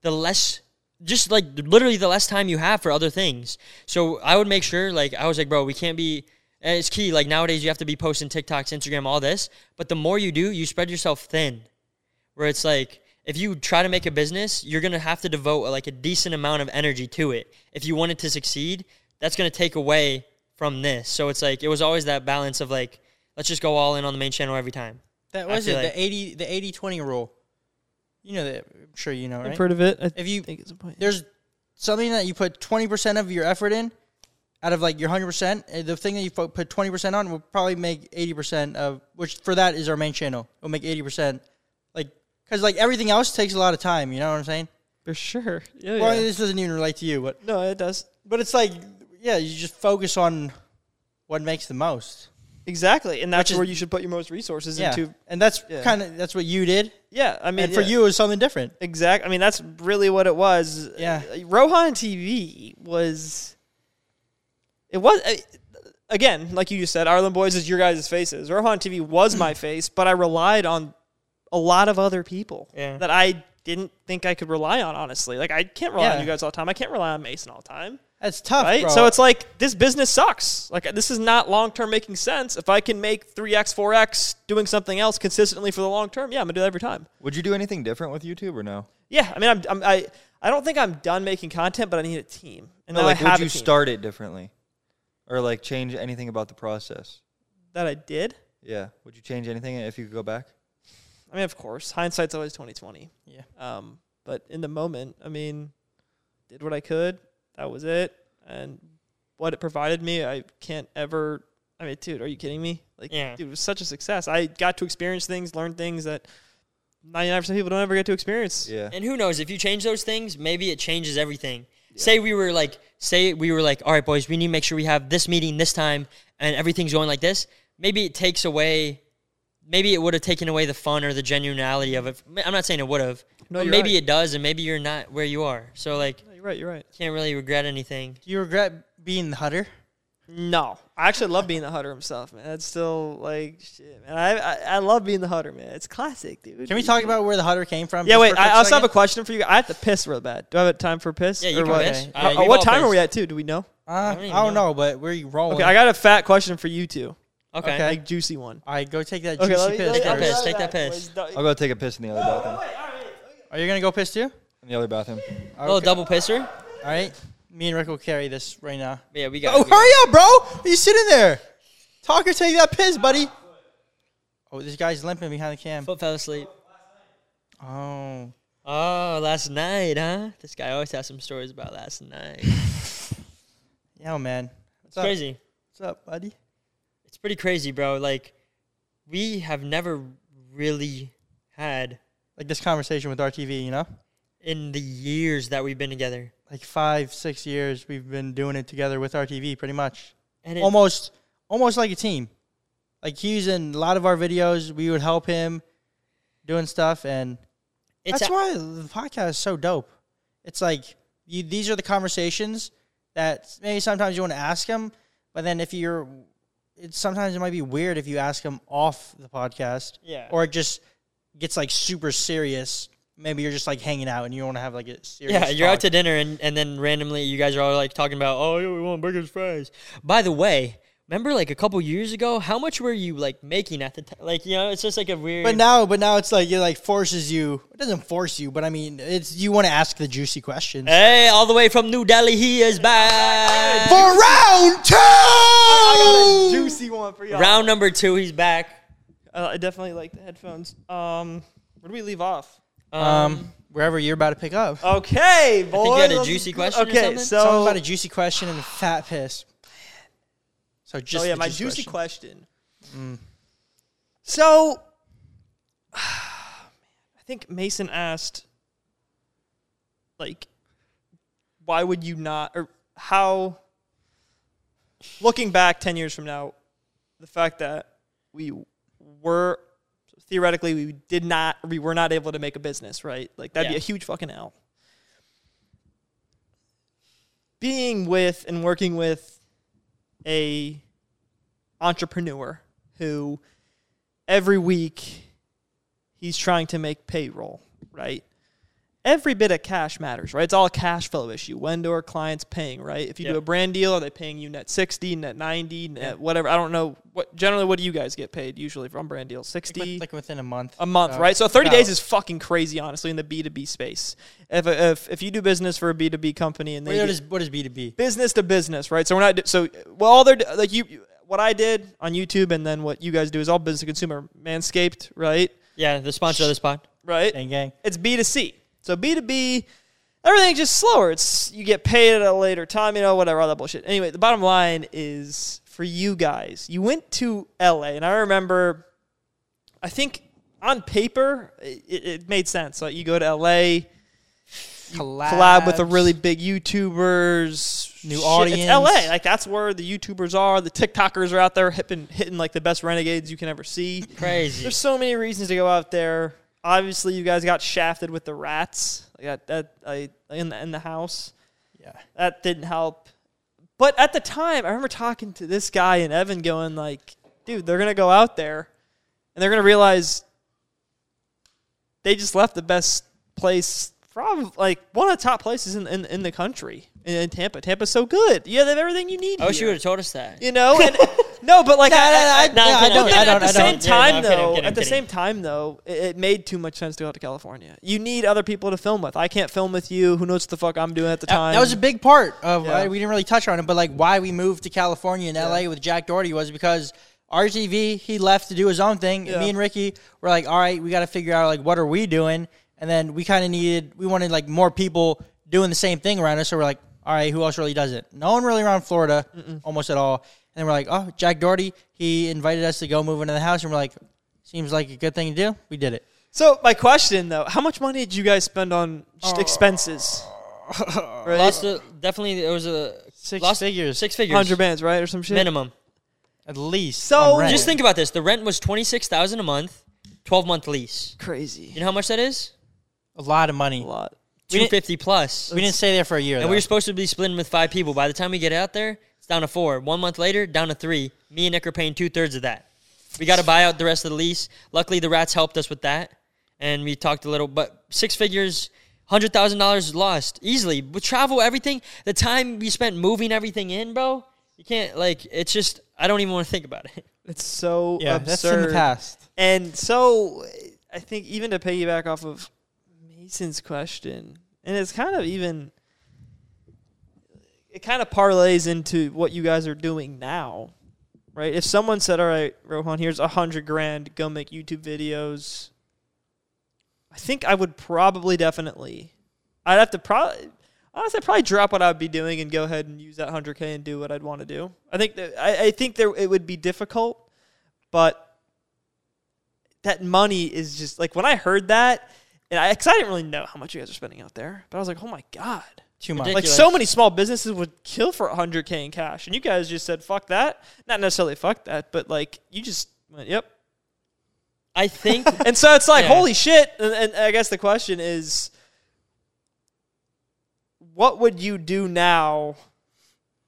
the less. Just like literally the less time you have for other things. So I would make sure, like I was like, bro, we can't be. It's key. Like nowadays, you have to be posting TikToks, Instagram, all this. But the more you do, you spread yourself thin where it's like if you try to make a business, you're gonna have to devote like a decent amount of energy to it. If you want it to succeed, that's gonna take away from this. So it's like it was always that balance of like let's just go all in on the main channel every time. That was it. like- the 80 the 80 20 rule. You know that. I'm sure you know, I've heard of it. I If you think it's a point. there's something that you put 20% of your effort in out of like your 100%, uh, the thing that you put 20% on will probably make 80% of which for that is our main channel. It'll make 80%. Cuz like everything else takes a lot of time, you know what I'm saying? For sure. Yeah, Well, yeah. this doesn't even relate to you, but No, it does. but it's like yeah, you just focus on what makes the most. Exactly. And that's is- where you should put your most resources Yeah. into. And that's Yeah. kind of that's what you did. Yeah. I mean, and for you it was something different. Exactly. I mean, that's really what it was. Yeah. Rohan TV was. It was. Uh, again, like you just said, Ireland Boys is your guys' faces. Rohan TV was my face, but I relied on a lot of other people Yeah. that I didn't think I could rely on, honestly. Like, I can't rely on you guys all the time. I can't rely on Mason all the time. That's tough, right? bro. So it's like this business sucks. Like this is not long term making sense. If I can make three x, four x, doing something else consistently for the long term, yeah, I'm gonna do that every time. Would you do anything different with YouTube or no? Yeah, I mean, I'm, I'm I I don't think I'm done making content, but I need a team. And No, now like I have would you start it differently, or like change anything about the process? that I did? Yeah. Would you change anything if you could go back? I mean, of course, hindsight's always 2020. yeah. Um, but in the moment, I mean, did what I could. That was it, and what it provided me, I can't ever. I mean, dude, are you kidding me? Like, Yeah. dude, it was such a success. I got to experience things, learn things that 99% of people don't ever get to experience. Yeah. And who knows if you change those things, maybe it changes everything. Say we were like, say we were like, all right, boys, we need to make sure we have this meeting this time, and everything's going like this. Maybe it takes away. Maybe it would have taken away the fun or the genuinity of it. I'm not saying it would have. No, but you're maybe right. it does, and maybe you're not where you are. So like, No, you're right. You're right. can't really regret anything. Do you regret being the Hutter? No, I actually love being the Hutter himself, man. That's still like shit, man. I, I I love being the Hutter, man. It's classic, dude. Can we talk about where the Hutter came from? Yeah, wait. I a I quick also have a question for you. I have to piss real bad. Do I have time for a piss? Yeah, you Or can what? piss. How- Uh, you've what all time are we at too? Do we know? Uh, I I don't don't, even know. but where are you rolling? Okay, I got a fat question for you two. Okay. Like juicy one. All right, go take that Okay, juicy let me- piss. let me- Take that I'll piss, take that piss. boys. I'll go take a piss in the other bathroom. Are you gonna go piss too? In the other bathroom. A little Okay. double pisser. All right. Me and Rick will carry this right now. Yeah, we got. Oh, we got- hurry up, bro! Are you sitting there? Talk or take that piss, buddy. Oh, this guy's limping behind the cam. Foot fell asleep. Oh, Oh, last night, huh? This guy always has some stories about last night. yeah, man. What's It's up? crazy. What's up, buddy? Pretty crazy, bro. Like, we have never really had Like this conversation with RTV, you know? in the years that we've been together. Like five, six years we've been doing it together with RTV, pretty much. And it, almost, almost like a team. Like he's in a lot of our videos. We would help him doing stuff, and it's That's a- why the podcast is so dope. It's like you, these are the conversations that maybe sometimes you want to ask him, but then if you're, it's sometimes it might be weird if you ask them off the podcast, Yeah. or it just gets like super serious. Maybe you're just like hanging out and you don't want to have like a serious. Yeah, you're out to dinner and, and then randomly you guys are all like talking about, oh, yeah, we want burgers, fries. By the way, remember like a couple years ago, how much were you like making at the time? Like, you know, it's just like a weird. But now, but now it's like it like forces you. It doesn't force you, but I mean, it's you want to ask the juicy questions. hey, all the way from New Delhi, he is back. For round two, I got a juicy one for y'all. Round number two, he's back. Uh, I definitely like the headphones. Um, where do we leave off? um, wherever you're about to pick up. Okay, boys. had a juicy question or Okay, something? so Something about a juicy question and a fat piss. So just oh yeah, my juicy juicy question. question. Mm. So, I think Mason asked, like, why would you not, or how? Looking back ten years from now, the fact that we were theoretically we did not, we were not able to make a business, right? Like that'd be a huge fucking L. Being with and working with a entrepreneur who every week he's trying to make payroll, right? Every bit of cash matters, right? It's all a cash flow issue. When do our clients paying, right? If you do a brand deal, are they paying you net 60, net 90, net whatever? I don't know. What Generally, what do you guys get paid usually from brand deals? 60? Like within a month. a month, Uh, right? So 30 about- days is fucking crazy, honestly, in the B2B space. If, if, if you do business for a B2B company and they What is what is B two B? business to business, right? So we're not so well. All they're like you, what I did on YouTube, and then what you guys do is all business to consumer. Manscaped, right? Yeah, the sponsor of the spot. Right. Gang gang. It's B two C. So B two B, everything's just slower. It's you get paid at a later time, you know, whatever, all that bullshit. Anyway, the bottom line is for you guys, you went to LA, and I remember, I think on paper it, it made sense. Like you go to LA, collab with the really big YouTubers, New Shit, audience. It's LA, like that's where the YouTubers are. The TikTokers are out there hitting, hitting like the best renegades you can ever see. Crazy. There's so many reasons to go out there. Obviously, you guys got shafted with the rats. Like that, that I in the in the house. Yeah. That didn't help. But at the time, I remember talking to this guy and Evan, going like, "Dude, they're gonna go out there, and they're gonna realize they just left the best place, probably like one of the top places in in, in the country in, in Tampa. Tampa's so good. Yeah, they have everything you need. I wish you would have told us that. You know, and no, but like No, I, no, no, I- I- No, I'm yeah, I don't. I'm at the same don't. Yeah, no, time, I'm kidding, I'm though, at the same time, though, it, it made too much sense to go out to California. You need other people to film with. I can't film with you. Who knows what the fuck I'm doing at the That, time? that was a big part of Yeah. we didn't really touch on it, but like why we moved to California and LA with Jack Doherty was because RTV he left to do his own thing. Yeah. me and Ricky were like, all right, we got to figure out like what are we doing, and then we kind of needed we wanted like more people doing the same thing around us. So we're like, all right, who else really does it? No one really around Florida, almost at all. And then we're like, oh, Jack Doherty, he invited us to go move into the house, and we're like, seems like a good thing to do. We did it. so my question though, how much money did you guys spend on just oh. expenses? right? Lost the, definitely, it was a Six lost figures. Six figures. hundred bands, right, or some shit. minimum. At least. So- Just think about this. The rent was twenty six thousand a month, twelve month lease. Crazy. You know how much that is? A lot of money. a lot. We Two didn't- fifty plus. We didn't stay there for a year. And though. we were supposed to be splitting with five people. By the time we get out there, it's down to four. One month later, down to three. Me and Nick are paying two thirds of that. We got to buy out the rest of the lease. Luckily, the rats helped us with that, and we talked a little. But six figures, hundred thousand dollars lost easily with travel, everything. The time we spent moving everything in, bro. You can't like. It's just. I don't even want to think about it. It's so yeah, absurd. that's in the past. And so I think even to piggyback off of Mason's question, and it's kind of even it kind of parlays into what you guys are doing now, right? If someone said, "All right, Rohan, here's a hundred grand, go make YouTube videos," I think I would probably definitely, I'd have to probably. Honestly, I'd probably drop what I'd be doing and go ahead and use that hundred k and do what I'd want to do. I think that I, I think there it would be difficult, but that money is just like when I heard that, and I because I didn't really know how much you guys are spending out there, but I was like, oh my god, Too much. like so many small businesses would kill for 100k in cash, and you guys just said fuck that. Not necessarily fuck that, but like you just went yep. I think And so it's like Yeah. holy shit. And, and I guess the question is, what would you do now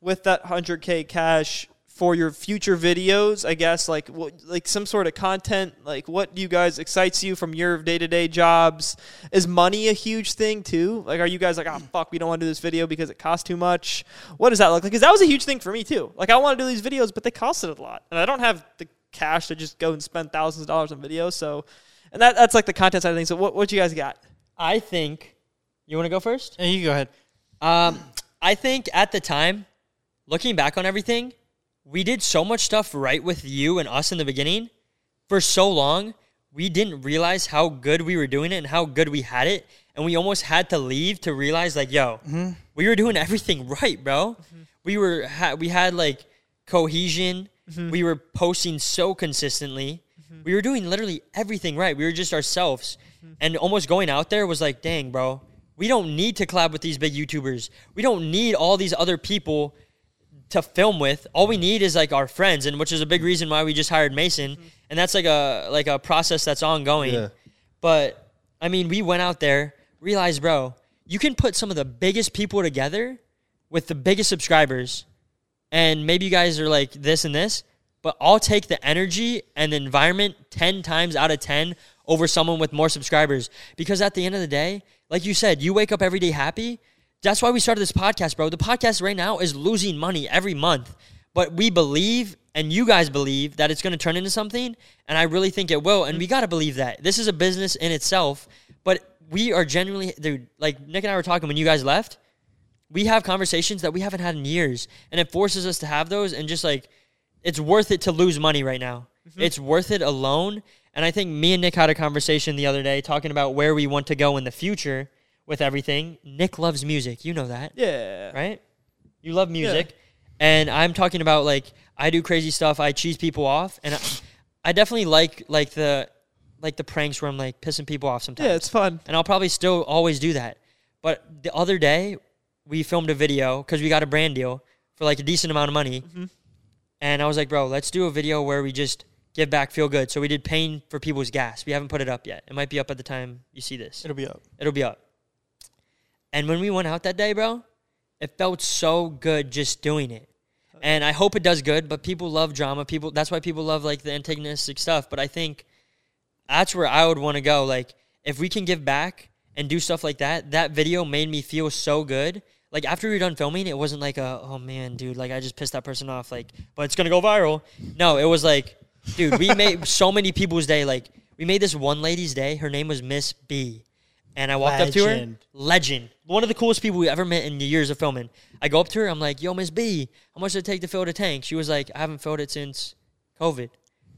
with that 100k cash? For your future videos, I guess like what, like some sort of content, like what do you guys excites you from your day to day jobs? Is money a huge thing too? Like, are you guys like, oh fuck, we don't want to do this video because it costs too much? What does that look like? Because that was a huge thing for me too. Like, I want to do these videos, but they costed a lot, and I don't have the cash to just go and spend thousands of dollars on videos. So, and that that's like the content side of things. So, what what you guys got? I think you want to go first. Yeah, you go ahead. Um, I think at the time, looking back on everything, we did so much stuff right with you and us in the beginning for so long. We didn't realize how good we were doing it and how good we had it, and we almost had to leave to realize, like, yo, mm-hmm. we were doing everything right, bro. Mm-hmm. We were ha- we had like cohesion. Mm-hmm. We were posting so consistently. We were doing literally everything right. We were just ourselves, and almost going out there was like, dang, bro. We don't need to collab with these big YouTubers. We don't need all these other people to film with. All we need is like our friends, and which is a big mm-hmm. reason why we just hired Mason. Mm-hmm. And that's like a like a process that's ongoing. Yeah. But I mean, we went out there, realized, bro, you can put some of the biggest people together with the biggest subscribers, and maybe you guys are like this and this, but I'll take the energy and the environment 10 times out of 10 over someone with more subscribers. Because at the end of the day, like you said, you wake up every day happy. That's why we started this podcast, bro. The podcast right now is losing money every month, but we believe and you guys believe that it's going to turn into something, and I really think it will. And we got to believe that this is a business in itself, but we are genuinely, dude. Like Nick and I were talking when you guys left we have conversations that we haven't had in years and it forces us to have those and just like it's worth it to lose money right now mm-hmm. it's worth it alone and i think me and nick had a conversation the other day talking about where we want to go in the future with everything nick loves music you know that Yeah, right you love music and i'm talking about like i do crazy stuff i cheese people off and I, I definitely like like the like the pranks where i'm like pissing people off sometimes yeah, it's fun. and I'll probably still always do that. But the other day, we filmed a video because we got a brand deal for like a decent amount of money, mm-hmm. and I was like, "Bro, let's do a video where we just give back, feel good." So we did paying for people's gas. We haven't put it up yet. It might be up at the time you see this. It'll be up. It'll be up. And when we went out that day, bro, it felt so good just doing it. And I hope it does good, but people love drama. People that's why people love like the antagonistic stuff. But I think that's where I would want to go. Like if we can give back and do stuff like that, that video made me feel so good. Like after we were done filming, it wasn't like a oh man, dude, like I just pissed that person off, like, but it's gonna go viral. No, it was like, dude, we made so many people's day. Like we made this one lady's day. Her name was Miss B. And I walked up to her. Legend. Legend. One of the coolest people we ever met in the years of filming. I go up to her, I'm like, yo, Miss B, how much did it take to fill the tank? She was like, I haven't filled it since COVID.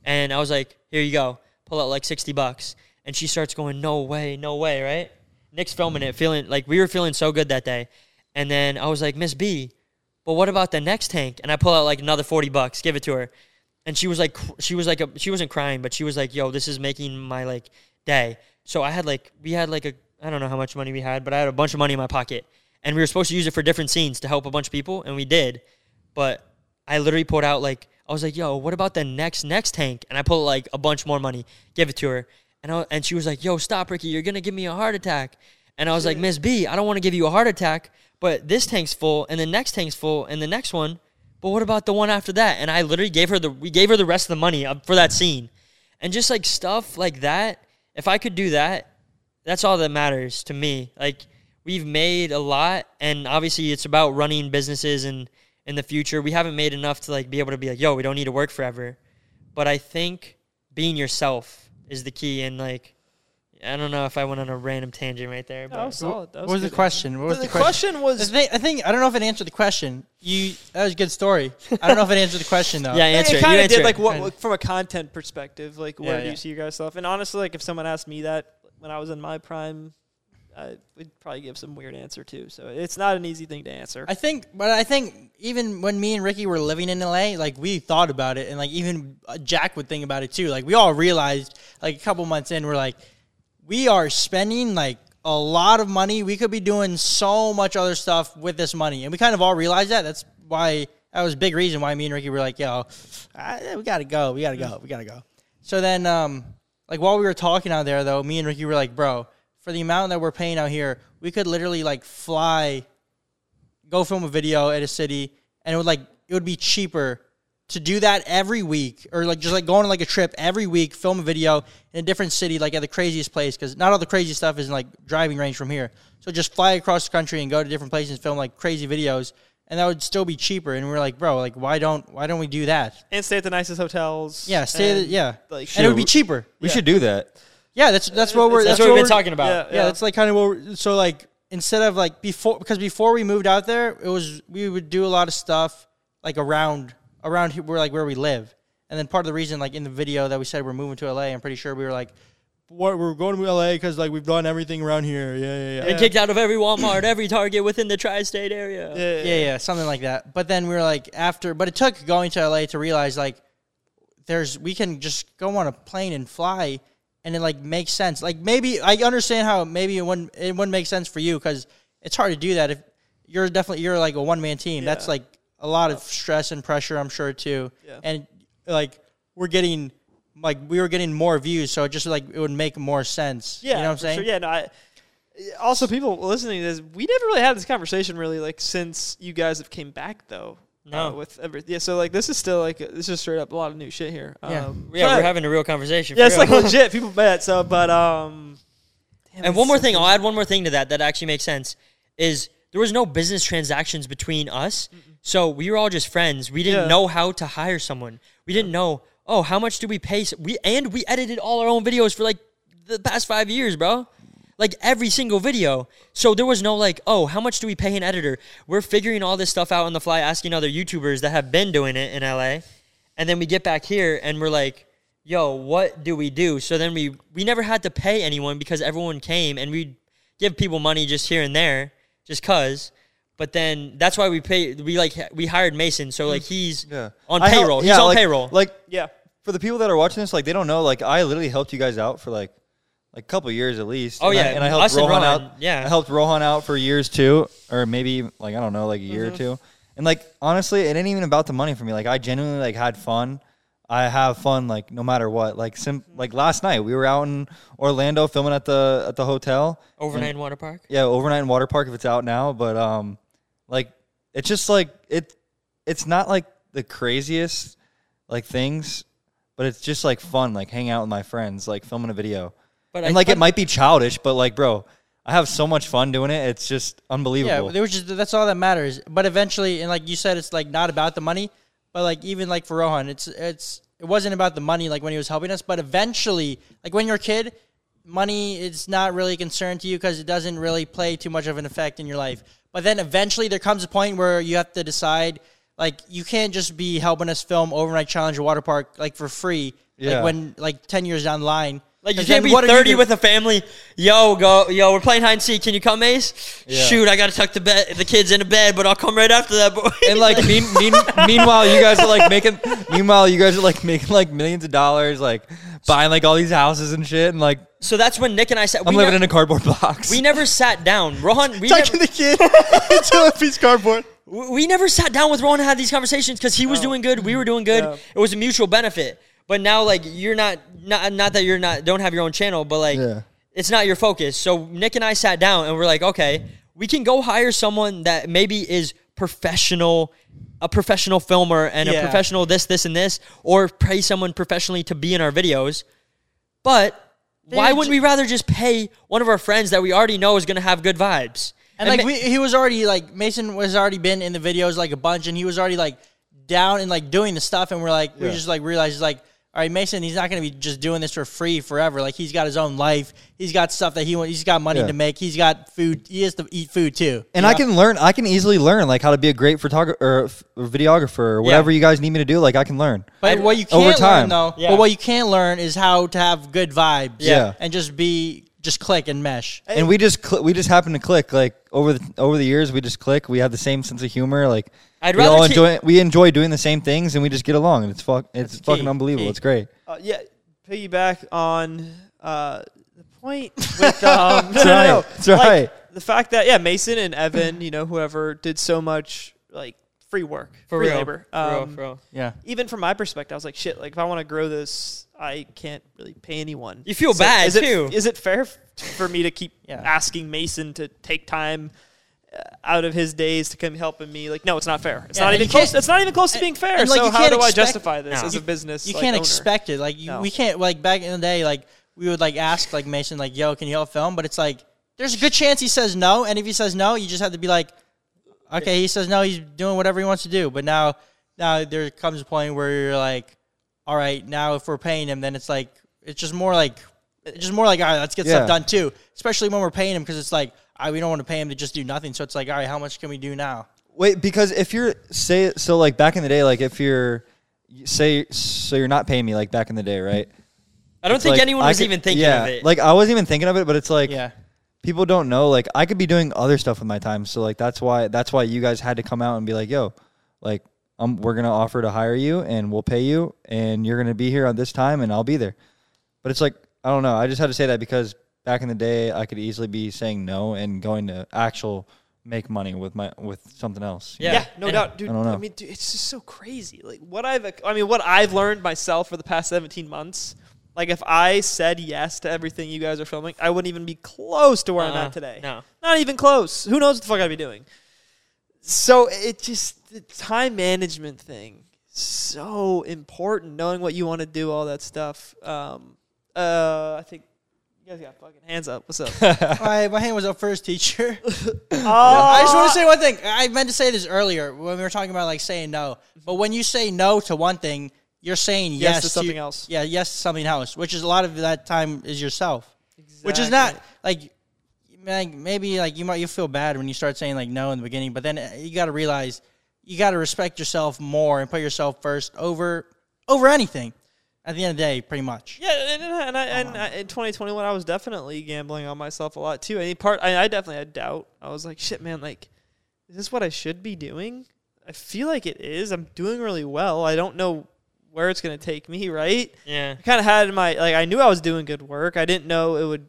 And I was like, here you go. Pull out like 60 bucks. And she starts going, no way, no way, right? Nick's filming it, feeling like we were feeling so good that day. And then I was like, Miss B, but what about the next tank? And I pull out like another 40 bucks, give it to her. And she was like, she was like, a, she wasn't crying, but she was like, yo, this is making my like day. So I had like, we had like a, I don't know how much money we had, but I had a bunch of money in my pocket. And we were supposed to use it for different scenes to help a bunch of people, and we did. But I literally pulled out like, I was like, yo, what about the next, next tank? And I pulled like a bunch more money, give it to her. And, I, and she was like, yo, stop, Ricky, you're to give me a heart attack. And I was like, Miss B, I don't want to give you a heart attack, but this tank's full, and the next tank's full, and the next one. But what about the one after that? And I literally gave her the we gave her the rest of the money for that scene, and just like stuff like that. If I could do that, that's all that matters to me. Like we've made a lot, and obviously it's about running businesses and in the future. We haven't made enough to like be able to be like, yo, we don't need to work forever. But I think being yourself is the key, and like I don't know if I went on a random tangent right there, That but was solid. That What was the question? What was the, the, question, The was thing, I think I don't know if it answered the question. You that was a good story. I don't know if it answered the question though. yeah, answer it it. kind of did it. like what Kinda. from a content perspective, like where Yeah, do yeah. you see your guys' stuff? And honestly, like if someone asked me that when I was in my prime, I would probably give some weird answer too. So it's not an easy thing to answer. I think, but I think even when me and Ricky were living in LA, like we thought about it, and like even uh, Jack would think about it too. Like we all realized, like a couple months in, we're like, we are spending like a lot of money. We could be doing so much other stuff with this money, and we kind of all realized that. That's why that was a big reason why me and Ricky were like, yo, we gotta go, we gotta go, we gotta go. So then, um, like while we were talking out there, though, me and Ricky were like, bro, for the amount that we're paying out here, we could literally like fly go film a video at a city and it would like it would be cheaper to do that every week or like just like going on like a trip every week film a video in a different city like at the craziest place because not all the crazy stuff is in like driving range from here. So just fly across the country and go to different places and film like crazy videos and that would still be cheaper and we are like bro like why don't why don't we do that and stay at the nicest hotels. yeah stay and, at, yeah like and it would be cheaper We Yeah. should do that. yeah that's that's what we're That's that's, what we've been talking about. Yeah, yeah, that's like kind of what. We're, so like instead of like before, because before we moved out there, it was we would do a lot of stuff like around around here, where like where we live, and then part of the reason like in the video that we said we're moving to LA, I'm pretty sure we were like, what we're going to LA because like we've done everything around here. Yeah, yeah, yeah. Been kicked out of every Walmart, every Target within the tri-state area. yeah, Yeah, yeah, something like that. But then we were like after, but it took going to LA to realize like there's we can just go on a plane and fly, and it like makes sense. Like maybe I understand how maybe it wouldn't it wouldn't make sense for you because it's hard to do that if you're definitely you're like a one man team. That's like a lot of stress and pressure, I'm sure too. Yeah. And like we're getting like we were getting more views, so it just like it would make more sense. Yeah, you know what I'm saying? Sure. Yeah, no, I, also people listening to this, we never really had this conversation really like since you guys have came back though. No. uh, with everything. Yeah, so like this is still like this is straight up a lot of new shit here. Yeah. um, Yeah, we're having a real conversation. Yeah, it's like legit. People bet. So, but um, damn, And one more so thing. I'll add one more thing to that that actually makes sense. Is there was no business transactions between us, so we were all just friends. We didn't Yeah. know how to hire someone. We didn't know. Oh, how much do we pay? s- We and we edited all our own videos for like the past five years, bro. Like every single video. So there was no like, oh, how much do we pay an editor? We're figuring all this stuff out on the fly, asking other YouTubers that have been doing it in LA. And then we get back here and we're like, yo, what do we do? So then we we never had to pay anyone because everyone came and we'd give people money just here and there, just cause. But then that's why we pay. We like we hired Mason, so like mm. he's Yeah. on I help- payroll. yeah, he's on like- payroll. Like Yeah, for the people that are watching this, like they don't know. Like I literally helped you guys out for like like a couple years at least. Oh, And I- yeah, and I helped us and Rohan Rohan, out. yeah. I helped Rohan out for years too, or maybe like I don't know, like a year or two. And like honestly, it ain't even about the money for me. Like I genuinely like had fun. I have fun like no matter what. Like sim- like last night we were out in Orlando filming at the at the hotel. Overnight in water park. Yeah, overnight in water park if it's out now. But um, like it's just like it. It's not like the craziest like things, but it's just like fun. Like hang out with my friends, like filming a video. But and I- like it might be childish, but like bro, I have so much fun doing it. It's just unbelievable. Yeah, there was just that's all that matters. But eventually, and like you said, it's like not about the money. But like even like for Rohan, it's it's it wasn't about the money like when he was helping us. But eventually, like when you're a kid, money is not really a concern to you because it doesn't really play too much of an effect in your life. But then eventually, there comes a point where you have to decide. Like you can't just be helping us film overnight challenge water park like for free. Yeah. Like when like ten years down the line. Like you can't be thirty with a family. Yo, go, yo, we're playing hide and seek. Can you come, Ace? Yeah. Shoot, I gotta tuck the bed, the kids into bed, but I'll come right after that, boy. and like mean, mean, meanwhile, you guys are like making. Meanwhile, you guys are like making like millions of dollars, like buying like all these houses and shit, and like so that's when Nick and I said I'm living in a cardboard box. We never sat down. Rohan, we tucking never, the kid into a piece of cardboard. We we never sat down with Rohan and had these conversations because he was doing good, we were doing good. Yeah. It was a mutual benefit. But now, like, you're not, not, not that you're not, don't have your own channel, but like, Yeah. it's not your focus. So Nick and I sat down and we're like, okay, we can go hire someone that maybe is professional, a professional filmer and a professional this, this, and this, or pay someone professionally to be in our videos. But why They wouldn't ju- we rather just pay one of our friends that we already know is going to have good vibes? And like ma- we, he was already like Mason was already been in the videos like a bunch, and he was already like down and like doing the stuff, and we're like we just like realized like all all right, Mason, he's not going to be just doing this for free forever. Like he's got his own life. He's got stuff that he wants. He's got money Yeah. to make. He's got food. He has to eat food too. And you I know? can learn. I can easily learn like how to be a great photographer or, f- or videographer or whatever you guys need me to do. Like I can learn. But what you over can't time. learn though, Yeah. but what you can learn is how to have good vibes. Yeah. and just be just click and mesh. And we just cl- we just happen to click like over the over the years. We just click. We have the same sense of humor. Like I'd we rather all keep- enjoy. We enjoy doing the same things, and we just get along. And it's fuck. It's That's fucking key, unbelievable. key. It's great. Uh, yeah, piggyback on uh, the point with um, That's no, no, right. no. That's right. the fact that yeah, Mason and Evan, you know, whoever did so much like free work, For free real. labor. For real, Um, for real. Yeah, Even from my perspective, I was like, shit. Like, if I want to grow this, I can't really pay anyone. You feel So bad, is it, too. Is it fair for me to keep Yeah. asking Mason to take time? uh, Out of his days to come helping me, like no, it's not fair. It's Yeah, not even close. It's not even close to being fair. and, like, so how do I justify this No. as a business? you like, can't owner? expect it. Like you, No. we can't like back in the day. Like we would like ask like Mason like, "Yo, can you help film?" But it's like there's a good chance he says no, and if he says no, you just have to be like, "Okay, he says no. He's doing whatever he wants to do." But now, now there comes a point where you're like, "All right, now if we're paying him, then it's like it's just more like." It's just more like, all right, let's get Yeah. stuff done too. Especially when we're paying him because it's like, all right, we don't want to pay him to just do nothing. So it's like, all right, how much can we do now? Wait, because if you're say so like back in the day, like if you're say so you're not paying me like back in the day, right? I don't It's think like, anyone I was could- even thinking yeah, of it. Like I wasn't even thinking of it, but it's like Yeah. people don't know. Like I could be doing other stuff with my time, so like that's why that's why you guys had to come out and be like, "Yo, like um, we're gonna offer to hire you, and we'll pay you, and you're gonna be here at this time, and I'll be there." But it's like I don't know. I just had to say that because back in the day, I could easily be saying no and going to actual make money with my with something else. Yeah. Yeah, no And- doubt, dude. I don't know. I mean, dude, it's just so crazy. Like what I've, I mean, what I've learned myself for the past 17 months. Like if I said yes to everything you guys are filming, I wouldn't even be close to where I'm Uh-uh. at today. No. Not even close. Who knows what the fuck I'd be doing? So it just the time management thing so important. Knowing what you want to do, all that stuff. Um, uh, I think you guys got fucking hands up. What's up? my, my hand was up first, teacher. oh, I just want to say one thing. I meant to say this earlier when we were talking about like saying no. But when you say no to one thing, you're saying yes, Yes to something else. Yeah, yes to something else, which is a lot of that time is yourself. Exactly. Which is not like man, maybe like you might you feel bad when you start saying like no in the beginning, but then uh, you got to realize you got to respect yourself more and put yourself first over over anything. At the end of the day, pretty much. Yeah, and, and, and, I, and um, I, in 2021, I was definitely gambling on myself a lot too. Any part, I, I definitely had doubt. I was like, shit, man, like, is this what I should be doing? I feel like it is. I'm doing really well. I don't know where it's gonna take me. Right? Yeah. I kind of had my like, I knew I was doing good work. I didn't know it would.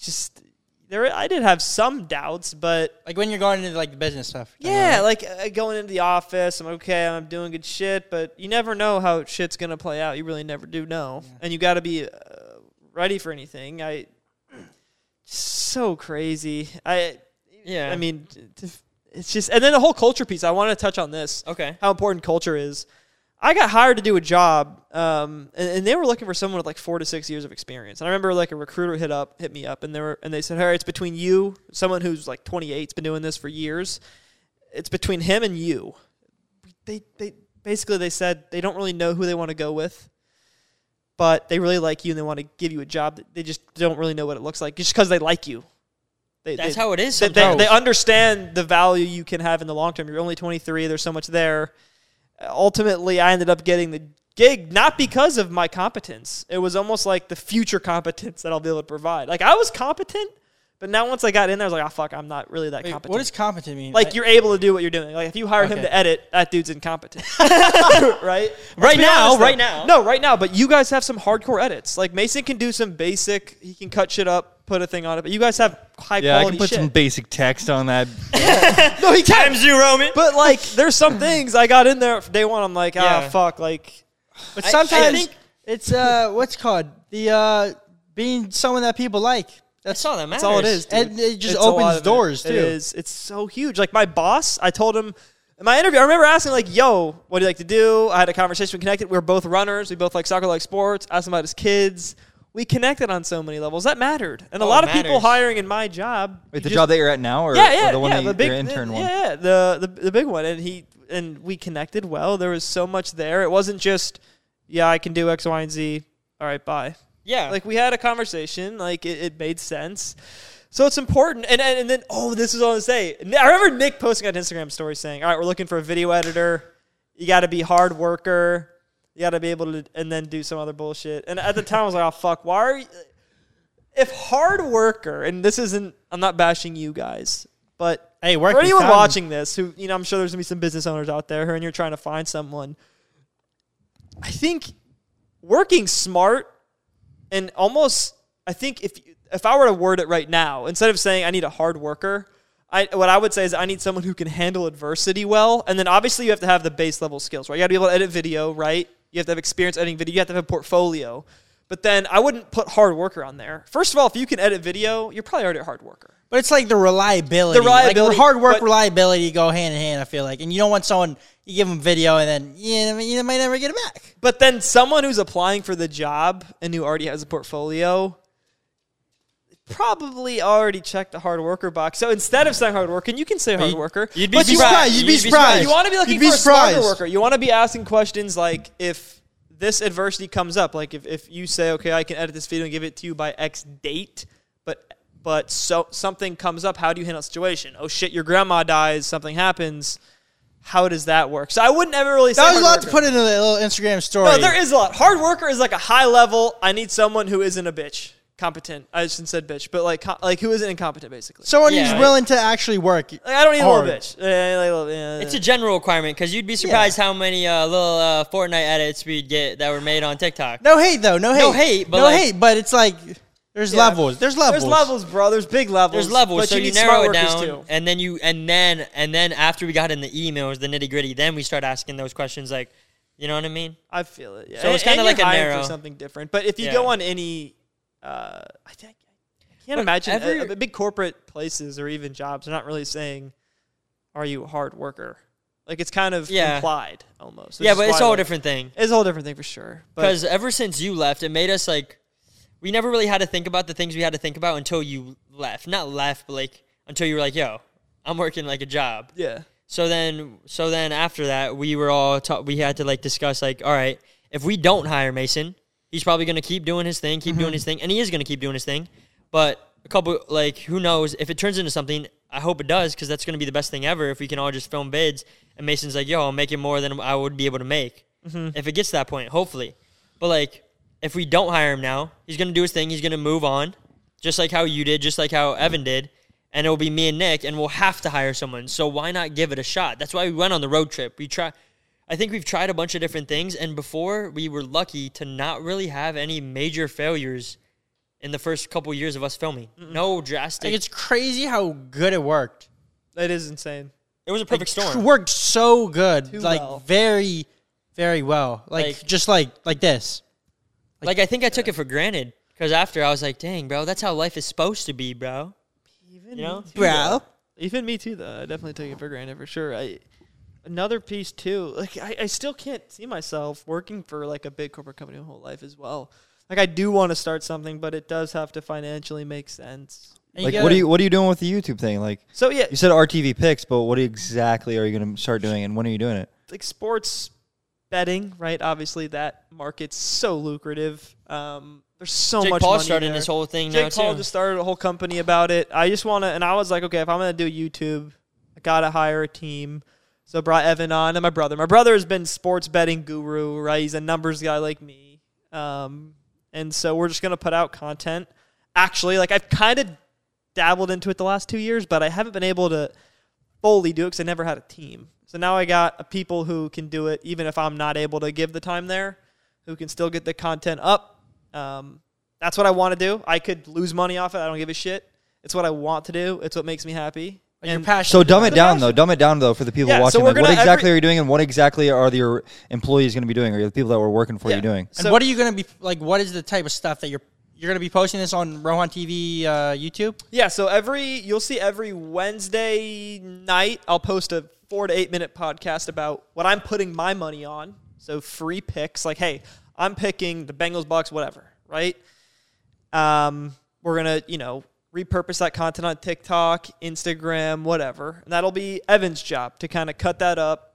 Just there. I did have some doubts, but Like when you're going into like the business stuff. yeah, like uh, going into the office, I'm okay, I'm doing good shit, but you never know how shit's gonna play out. You really never do know, and you got to be uh, ready for anything. I so crazy. I Yeah. I mean, it's just, and then the whole culture piece. I want to touch on this. Okay. How important culture is. I got hired to do a job, um, and, and they were looking for someone with like four to six years of experience. And I remember like a recruiter hit up, hit me up, and they were, and they said, "Hey, it's between you, someone who's like 28, has been doing this for years. It's between him and you." They, they basically they said they don't really know who they want to go with, but they really like you and they want to give you a job. They just don't really know what it looks like, just because they like you. They, That's they- how it is they, they, they understand the value you can have in the long term. You're only 23. There's so much there. Ultimately, I ended up getting the gig not because of my competence. It was almost like the future competence that I'll be able to provide. Like I was competent, but now once I got in there, I was like, oh fuck, I'm not really that Wait, competent. what does competent mean? like you're able to do what you're doing. Like if you hire him to edit, that dude's incompetent. right? Let's Right now, honest, though. right now. No, right now. But you guys have some hardcore edits. Like Mason can do some basic. He can cut shit up, put a thing on it. But you guys have high Yeah, I quality can put shit. some basic text on that. no, he can. Times you, Roman. But like, there's some things I got in there from day one. I'm like, ah, Yeah. fuck. Like, But I- I sometimes think- it's uh, what's it called the uh, being someone that people like. That's all that matters. that's all it is. Dude. And it just It's a lot opens of it. doors, too. It is. It's so huge. Like my boss, I told him in my interview. I remember asking like, "Yo, what do you like to do?" I had a conversation. We connected. We were both runners. We both like soccer, like sports. Asked him about his kids. We connected on so many levels. That mattered. And a Oh, lot it of people hiring in my job. Wait, the just- job that you're at now, or, yeah, yeah, or the one yeah, that you, the big your intern the, one? Yeah, yeah, the, the the big one, and he and we connected well. There was so much there. It wasn't just Yeah, I can do X, Y, and Z. All right, bye. Yeah. Like we had a conversation, like it, it made sense. So it's important. And, and and then oh, this is all I say. I remember Nick posting on Instagram story saying, "All right, we're looking for a video editor. You got to be hard worker. You got to be able to, and then do some other bullshit." And at the time, I was like, "Oh fuck, why are you?" If hard worker, and this isn't, I'm not bashing you guys, but Hey, work for anyone done. watching this, who you know, I'm sure there's gonna be some business owners out there, and you're trying to find someone. I think working smart and almost, I think if if I were to word it right now, instead of saying I need a hard worker, I what I would say is I need someone who can handle adversity well, and then obviously you have to have the base level skills, right? You got to be able to edit video, right? You have to have experience editing video. You have to have a portfolio. But then I wouldn't put hard worker on there. First of all, if you can edit video, you're probably already a hard worker. But it's like the reliability. The reliability, like hard work, but- reliability go hand in hand. I feel like, and you don't want someone you give them video and then yeah, you might never get it back. But then someone who's applying for the job and who already has a portfolio probably already checked the hard worker box. So instead of saying hard worker, you can say hard you- worker. you'd be surprised. You'd be You'd be surprised. You want to be looking be for a smarter worker. You want to be asking questions like if this adversity comes up, like if, if you say, okay, I can edit this video and give it to you by X date, but but so something comes up, how do you handle the situation? Oh shit, your grandma dies, something happens. How does that work? So I wouldn't ever really say That was a lot to put into the little Instagram story. No, there is a lot. Hard worker is like a high level. I need someone who isn't a bitch, competent. I just said bitch, but like co- like who isn't incompetent, basically. someone Yeah. who's willing to actually work. Like, I don't need a hard. little bitch. Eh, like, little- yeah, It's a general requirement because you'd be surprised how many uh, little uh, Fortnite edits we'd get that were made on TikTok. No hate though. No hate. No hate, but no like- hate. But it's like there's Yeah. levels. There's levels. There's levels, bro. There's big levels. There's levels, but so you, need narrow smart it workers, down, too. and then you and then and then after we got in the emails, the nitty gritty, then we start asking those questions like, you know what I mean? I feel it. Yeah. So it's And- kinda and like you're a hiring narrow- for something different. But if you Yeah. go on any, uh, I think I can't But imagine every- uh, big corporate places or even jobs. They're not really saying, "Are you a hard worker?" Like it's kind of Yeah. implied almost. yeah, but it's a whole like, different thing. It's a whole different thing for sure. Because ever since you left, it made us like we never really had to think about the things we had to think about until you left. Not left, but like until you were like, "Yo, I'm working like a job." yeah, So then, so then after that, we were all ta- we had to like discuss like, all right, if we don't hire Mason, he's probably going to keep doing his thing, keep doing mm-hmm. his thing, and he is going to keep doing his thing. But a couple like who knows if it turns into something? I hope it does because that's going to be the best thing ever if we can all just film bids and Mason's like, yo, I'm making more than I would be able to make mm-hmm. if it gets to that point. Hopefully, but like if we don't hire him now, he's going to do his thing. He's going to move on, just like how you did, just like how Evan mm-hmm. did and it'll be me and Nick, and we'll have to hire someone. So why not give it a shot? That's why we went on the road trip. We try. I think we've tried a bunch of different things, and before we were lucky to not really have any major failures in the first couple years of us filming. No drastic. Like it's crazy how good it worked. it is insane. it was a perfect storm. It storm. worked so good. Too like well. very, very well. Like, Like- just like like this. Like I think I took it for granted because after I was like, "Dang, bro, that's how life is supposed to be, bro." Even You know? me too, Bro. though. Even me too, though. I definitely took it for granted for sure. I another piece too. Like I, I still can't see myself working for like a big corporate company my whole life as well. Like I do want to start something, but it does have to financially make sense. And you Like, gotta- what are you what are you doing with the YouTube thing? Like, So yeah, you said RTV picks, but what exactly are you going to start doing, and when are you doing it? like sports betting, right? Obviously, that market's so lucrative. Um, there's so Jake much. Paul money started there. this whole thing now Jake Paul too. just started a whole company about it. I just want to, and I was like, okay, if I'm gonna do YouTube, I gotta hire a team. So brought Evan on and my brother. My brother has been sports betting guru, right? He's a numbers guy like me. Um, and so we're just gonna put out content. Actually, like I've kind of dabbled into it the last two years, but I haven't been able to fully do it because I never had a team. So now I got people who can do it, even if I'm not able to give the time there, who can still get the content up. Um, that's what I want to do. I could lose money off it. I don't give a shit. It's what I want to do. It's what makes me happy. Like you're And- passionate. So dumb it down passion- though. Dumb it down though for the people Yeah, watching. we're Like, what exactly every- are you doing, and what exactly are your employees going to be doing, or the people that were working for Yeah. you doing? And So- what are you gonna be like? What is the type of stuff that you're you're gonna be posting this on Rohan TV uh, YouTube? Yeah, so every you'll see every Wednesday night I'll post a four to eight minute podcast about what I'm putting my money on. So free picks, like hey, I'm picking the Bengals, Bucks, whatever, right? Um, we're gonna you know repurpose that content on TikTok, Instagram, whatever, and that'll be Evan's job to kind of cut that up,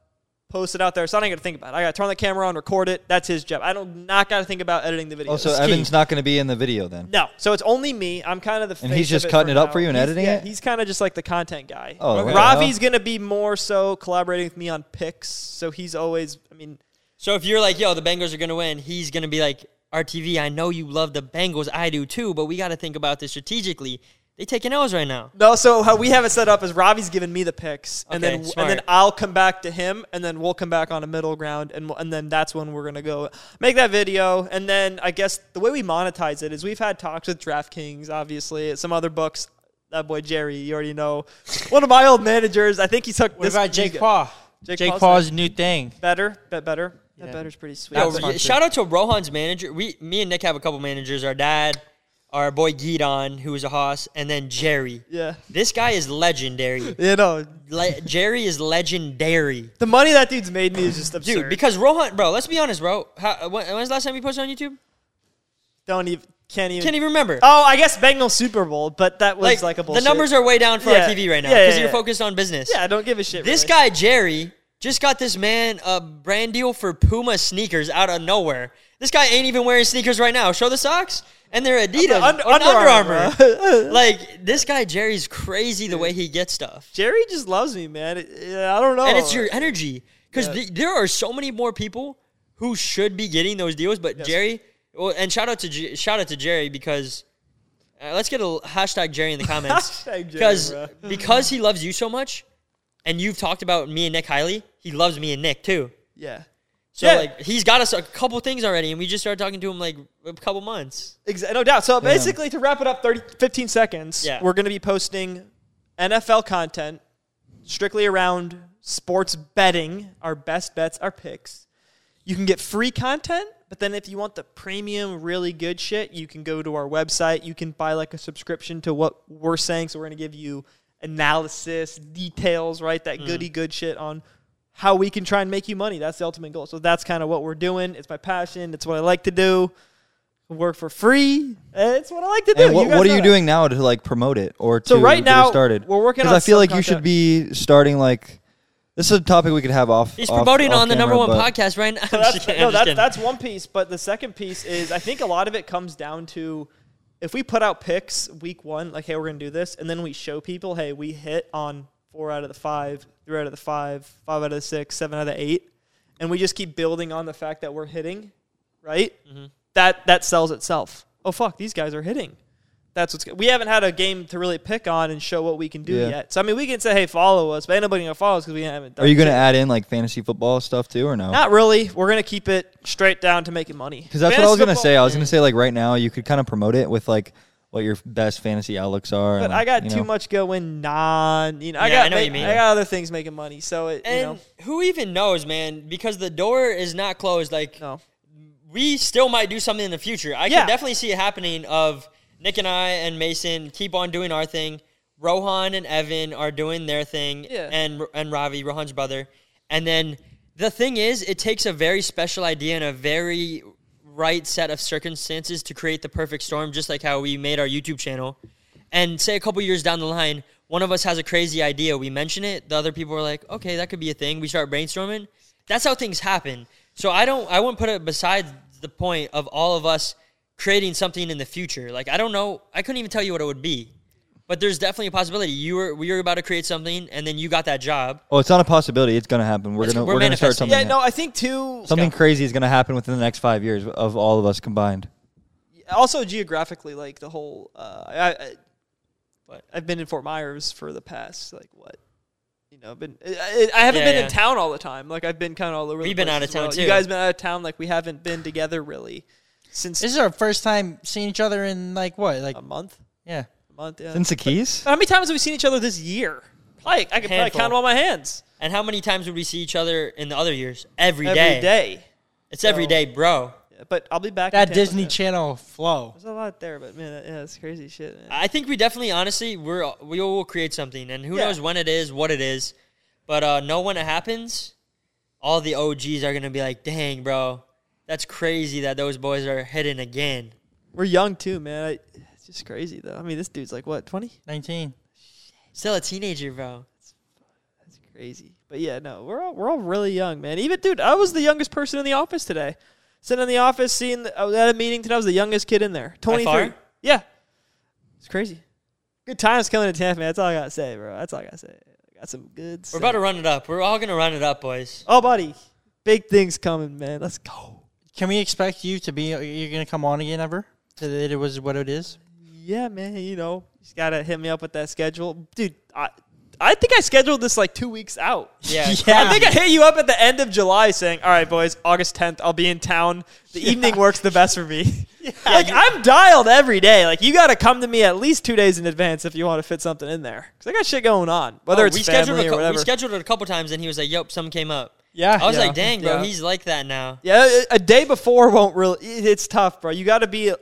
post it out there. So I don't got to think about it. I got to turn the camera on, record it. That's his job. I don't not got to think about editing the video. Oh, so key. Evan's not going to be in the video then. no, so it's only me. I'm kind of the And face he's of just it cutting it up now. for you and He's- editing yeah, it? He's kind of just like the content guy. Oh, Okay. okay. Ravi's gonna be more so collaborating with me on picks. So he's always. I mean, So if you're like, yo, the Bengals are gonna win, he's gonna be like, RTV, I know you love the Bengals, I do too, but we got to think about this strategically. They taking L's right now. no. So how we have it set up is Ravi's giving me the picks, and Okay, then smart. and then I'll come back to him, and then we'll come back on a middle ground, and we'll- and then that's when we're gonna go make that video, and then I guess the way we monetize it is we've had talks with DraftKings, obviously, some other books. That boy Jerry, you already know, one of my old managers. I think he took What this. about Jake he's- Paul? Jake Jake, Paul's Paul's new thing. Betr, bet better. Yeah. That Betr's pretty sweet. Yo, That's y- shout out to Rohan's manager. We, me and Nick have a couple managers. Our dad, our boy Gidon, who is a hoss, and then Jerry. yeah, This guy is legendary. you know, Le- Jerry is legendary. the money that dude's made me is just absurd. Dude, because Rohan, bro, let's be honest, bro. How, when, when's the last time you posted on YouTube? don't even can't even. Can't even remember. Oh, I guess Bengals Super Bowl, but that was like, a bullshit. the numbers are way down for Yeah. RTV right now Yeah, because yeah, you're yeah. focused on business. Yeah, I don't give a shit. This really. guy Jerry just got this man a brand deal for Puma sneakers out of nowhere. This guy ain't even wearing sneakers right now. Show the socks, and they're Adidas, Under- or Under Under, Armour, Armour. like this guy Jerry's crazy the way he gets stuff, Jerry just loves me, man. Yeah, I don't know. and it's your energy because Yeah. th- there are so many more people who should be getting those deals, but Yes. Jerry. Well, and shout out to J- shout out to Jerry because uh, let's get a l- hashtag Jerry in the comments because because he loves you so much, and you've talked about me and Nick highly. He loves me and Nick too. yeah. So Yeah. like he's got us a couple things already, and we just started talking to him like a couple months. Exa- no doubt. So basically, to wrap it up, 30, 15 seconds, Yeah. we're going to be posting NFL content strictly around sports betting, our best bets, our picks. You can get free content, but then if you want the premium, really good shit, you can go to our website. You can buy like a subscription to what we're saying. So we're going to give you analysis, details, right? That mm. goody good shit on how we can try and make you money. That's the ultimate goal. So that's kind of what we're doing. It's my passion. It's what I like to do. Work for free. It's what I like to do. And what, what are you that. doing now to like promote it or So to right get now, it started? we're working Because on I feel some like you should be starting like this is a topic we could have off. He's off- promoting off on the number one podcast right now. So that's, kidding, no, that's, that's one piece. But the second piece is I think a lot of it comes down to if we put out picks week one, like, hey, we're going to do this, and then we show people, hey, we hit on four out of the five, three out of the five, five out of the six, seven out of the eight, and we just keep building on the fact that we're hitting, right? Mm-hmm. That that sells itself. Oh fuck, these guys are hitting. That's what's. We haven't had a game to really pick on and show what we can do Yeah. yet. So I mean, we can say, hey, follow us, but ain't nobody gonna follow us because we haven't. Done Are you going to shit. add in like fantasy football stuff too, or no? Not really. We're gonna keep it straight down to making money. Because that's what I was Fantasy gonna football- say. I was gonna say like right now you could kind of promote it with like what your best fantasy outlooks are. But and, I got you too much going non. You know, I got I know what you mean. I got other things making money. So it, you and know, who even knows, man? Because the door is not closed. Like no. we still might do something in the future. I Yeah. can definitely see it happening. Of Nick and I and Mason keep on doing our thing. Rohan and Evan are doing their thing, Yeah. and and Ravi, Rohan's brother. And then the thing is, it takes a very special idea and a very right set of circumstances to create the perfect storm. Just like how we made our YouTube channel. And say a couple years down the line, one of us has a crazy idea. We mention it. The other people are like, okay, that could be a thing. We start brainstorming. That's how things happen. So I don't. I wouldn't put it beside the point of all of us creating something in the future. Like I don't know. I couldn't even tell you what it would be. But there's definitely a possibility. You were we were about to create something, and then you got that job. Oh, it's not a possibility. It's gonna happen. We're It's- gonna we're we're, gonna start manifesting. something. Yeah, no. I think too. something crazy is gonna happen within the next five years of all of us combined. Also geographically, like the whole. Uh, I, I, What? I've been in Fort Myers for the past like what. You know, been I, I haven't Yeah, been yeah. in town all the time. Like I've been kind of all over. We've the been place out of as well. town, You guys been out of town. Like we haven't been together really since This is our first time seeing each other in like what? Like a month. yeah. A month. Yeah. Since the keys, How many times have we seen each other this year? Probably, I could probably Handful. count them on my hands. And how many times would we see each other in the other years? Every Every day. day. It's every So- day, bro. Yeah, But I'll be back. in That Tampa, Disney man. Channel flow. There's a lot there, but man, yeah, it's crazy shit. Man. I think we definitely, honestly, we're we will create something, and who Yeah. knows when it is, what it is, but uh, know when it happens. All the OGs are gonna be like, "Dang, bro, that's crazy that those boys are hitting again." We're young too, man. I, it's just crazy though. I mean, this dude's like what, 20? 19. Still a teenager, bro. That's Crazy. But yeah, no, we're all we're all really young, man. Even dude, I was the youngest person in the office today. Sitting in the office, seeing I was at a meeting today. I was the youngest kid in there. Twenty three. far? Yeah, it's crazy. Good times coming to Tampa, man. That's all I gotta say, bro. That's all I gotta say. I Got some good. We're about to run it up. We're all gonna run it up, boys. Oh, buddy, big things coming, man. Let's go. Can we expect you to be? You're gonna come on again ever? That it was what it is. Yeah, man. You know, you just gotta hit me up with that schedule, dude. I I think I scheduled this like two weeks out. Yeah. Yeah. I think I hit you up at the end of July saying, "All right, boys, August 10th, I'll be in town. The evening works the best for me." like I'm dialed every day. Like you got to come to me at least two days in advance if you want to fit something in there, because I got shit going on. Whether Oh, it's we scheduled family a or whatever. we scheduled it a couple times, and he was like, "Yep, something came up." Yeah. I was Yeah. like, "Dang, bro, Yeah. he's like that now." yeah, a- a day before won't really. it- It's tough, bro. You got to be.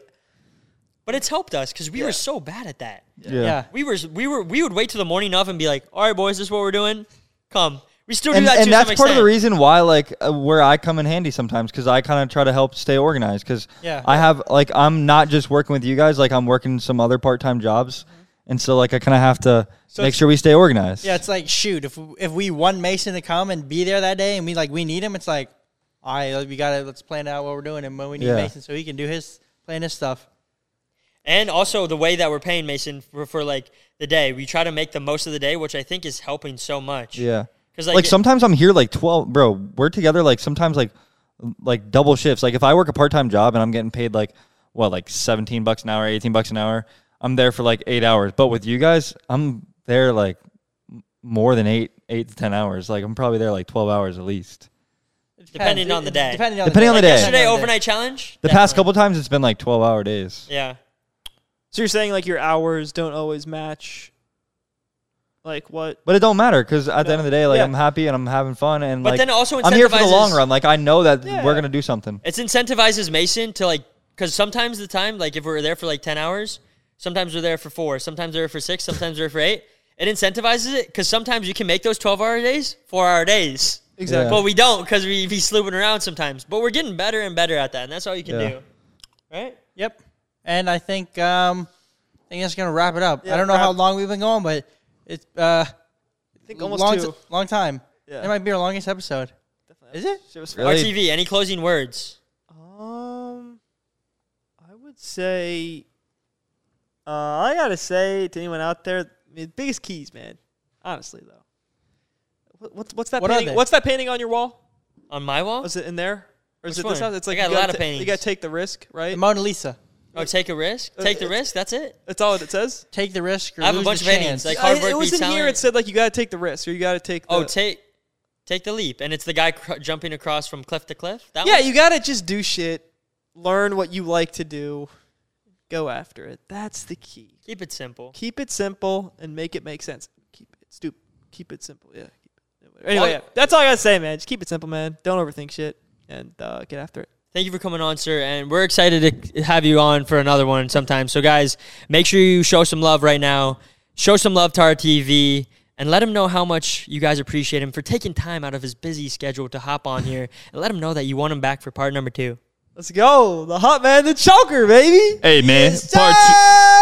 But it's helped us because we Yeah. were so bad at that. Yeah. yeah. We were we were we would wait till the morning of and be like, "All right, boys, this is what we're doing. Come." We still do And, that and to that's some part of the extent. reason why, like, uh, where I come in handy sometimes, because I kind of try to help stay organized. Because Yeah. I have, like, I'm not just working with you guys. Like, I'm working some other part-time jobs, and so, like, I kind of have to So make it's- sure we stay organized. Yeah, it's like shoot, if if we want Mason to come and be there that day, and we like we need him, it's like, all right, we gotta let's plan out what we're doing, and when we need Yeah. Mason so he can do his plan his stuff. And also the way that we're paying Mason for, for like the day, we try to make the most of the day, which I think is helping so much. Yeah. because like, sometimes I'm here like 12, bro. We're together like sometimes like like double shifts. Like if I work a part time job and I'm getting paid like what like 17 bucks an hour, 18 bucks an hour, I'm there for like eight hours. But with you guys, I'm there like more than eight eight to ten hours. Like I'm probably there like 12 hours at least. It Depending on the day. Depending on Depending on the the day. day. yesterday Depending on the overnight challenge. The past couple times it's been like 12 hour days. Yeah. So you're saying like your hours don't always match, like what? But it don't matter because at the end of the day, like Yeah. I'm happy and I'm having fun and But like then it also I'm here for the long run. Like I know that Yeah. we're gonna do something. It incentivizes Mason to like, because sometimes the time, like if we're there for like 10 hours, sometimes we're there for four, sometimes we're there for six, sometimes we're there for eight. It incentivizes it because sometimes you can make those 12 hour days four hour days. Exactly. But we don't because we be slooping around sometimes. But we're getting better and better at that. And that's all you can Yeah. do. Right? Yep. And I think um, I think that's gonna wrap it up. Yeah, I don't know wrap- how long we've been going, but it's uh, I think almost long, two. long time. Yeah. It might be our longest episode. Is it? Shit was fun. Really? RTV, any closing words? Um, I would say, uh, I gotta say to anyone out there, the biggest keys, man. Honestly, though, what, what's what's that What painting? What's that painting on your wall? On my wall? Is it in there, or is Which it this one? house? It's I like got a gotta lot of ta- paintings. You gotta take the risk, right? The Mona Lisa. Oh, take a risk? Uh, Take the uh, risk? That's it? That's all it says. Take the risk or I have a lose bunch the of paintings, chance. like- I- Cardboard it was beats in here. talent. It said like you gotta take the risk, or you gotta take. The, Oh, take take the leap. And it's the guy cr- jumping across from cliff to cliff? That yeah, one? you gotta just do shit, learn what you like to do, go after it. That's the key. Keep it simple. keep it simple and make it make sense. Keep it stupid. Keep it simple. Yeah. Keep it. Anyway, yeah, that's all I gotta say, man. Just keep it simple, man. Don't overthink shit and uh, get after it. Thank you for coming on, sir. And we're excited to have you on for another one sometime. So, guys, make sure you show some love right now. Show some love to RTV and let him know how much you guys appreciate him for taking time out of his busy schedule to hop on here and let him know that you want him back for part number two. Let's go. The hot man, the choker, baby. Hey man, Yes, part two. sir.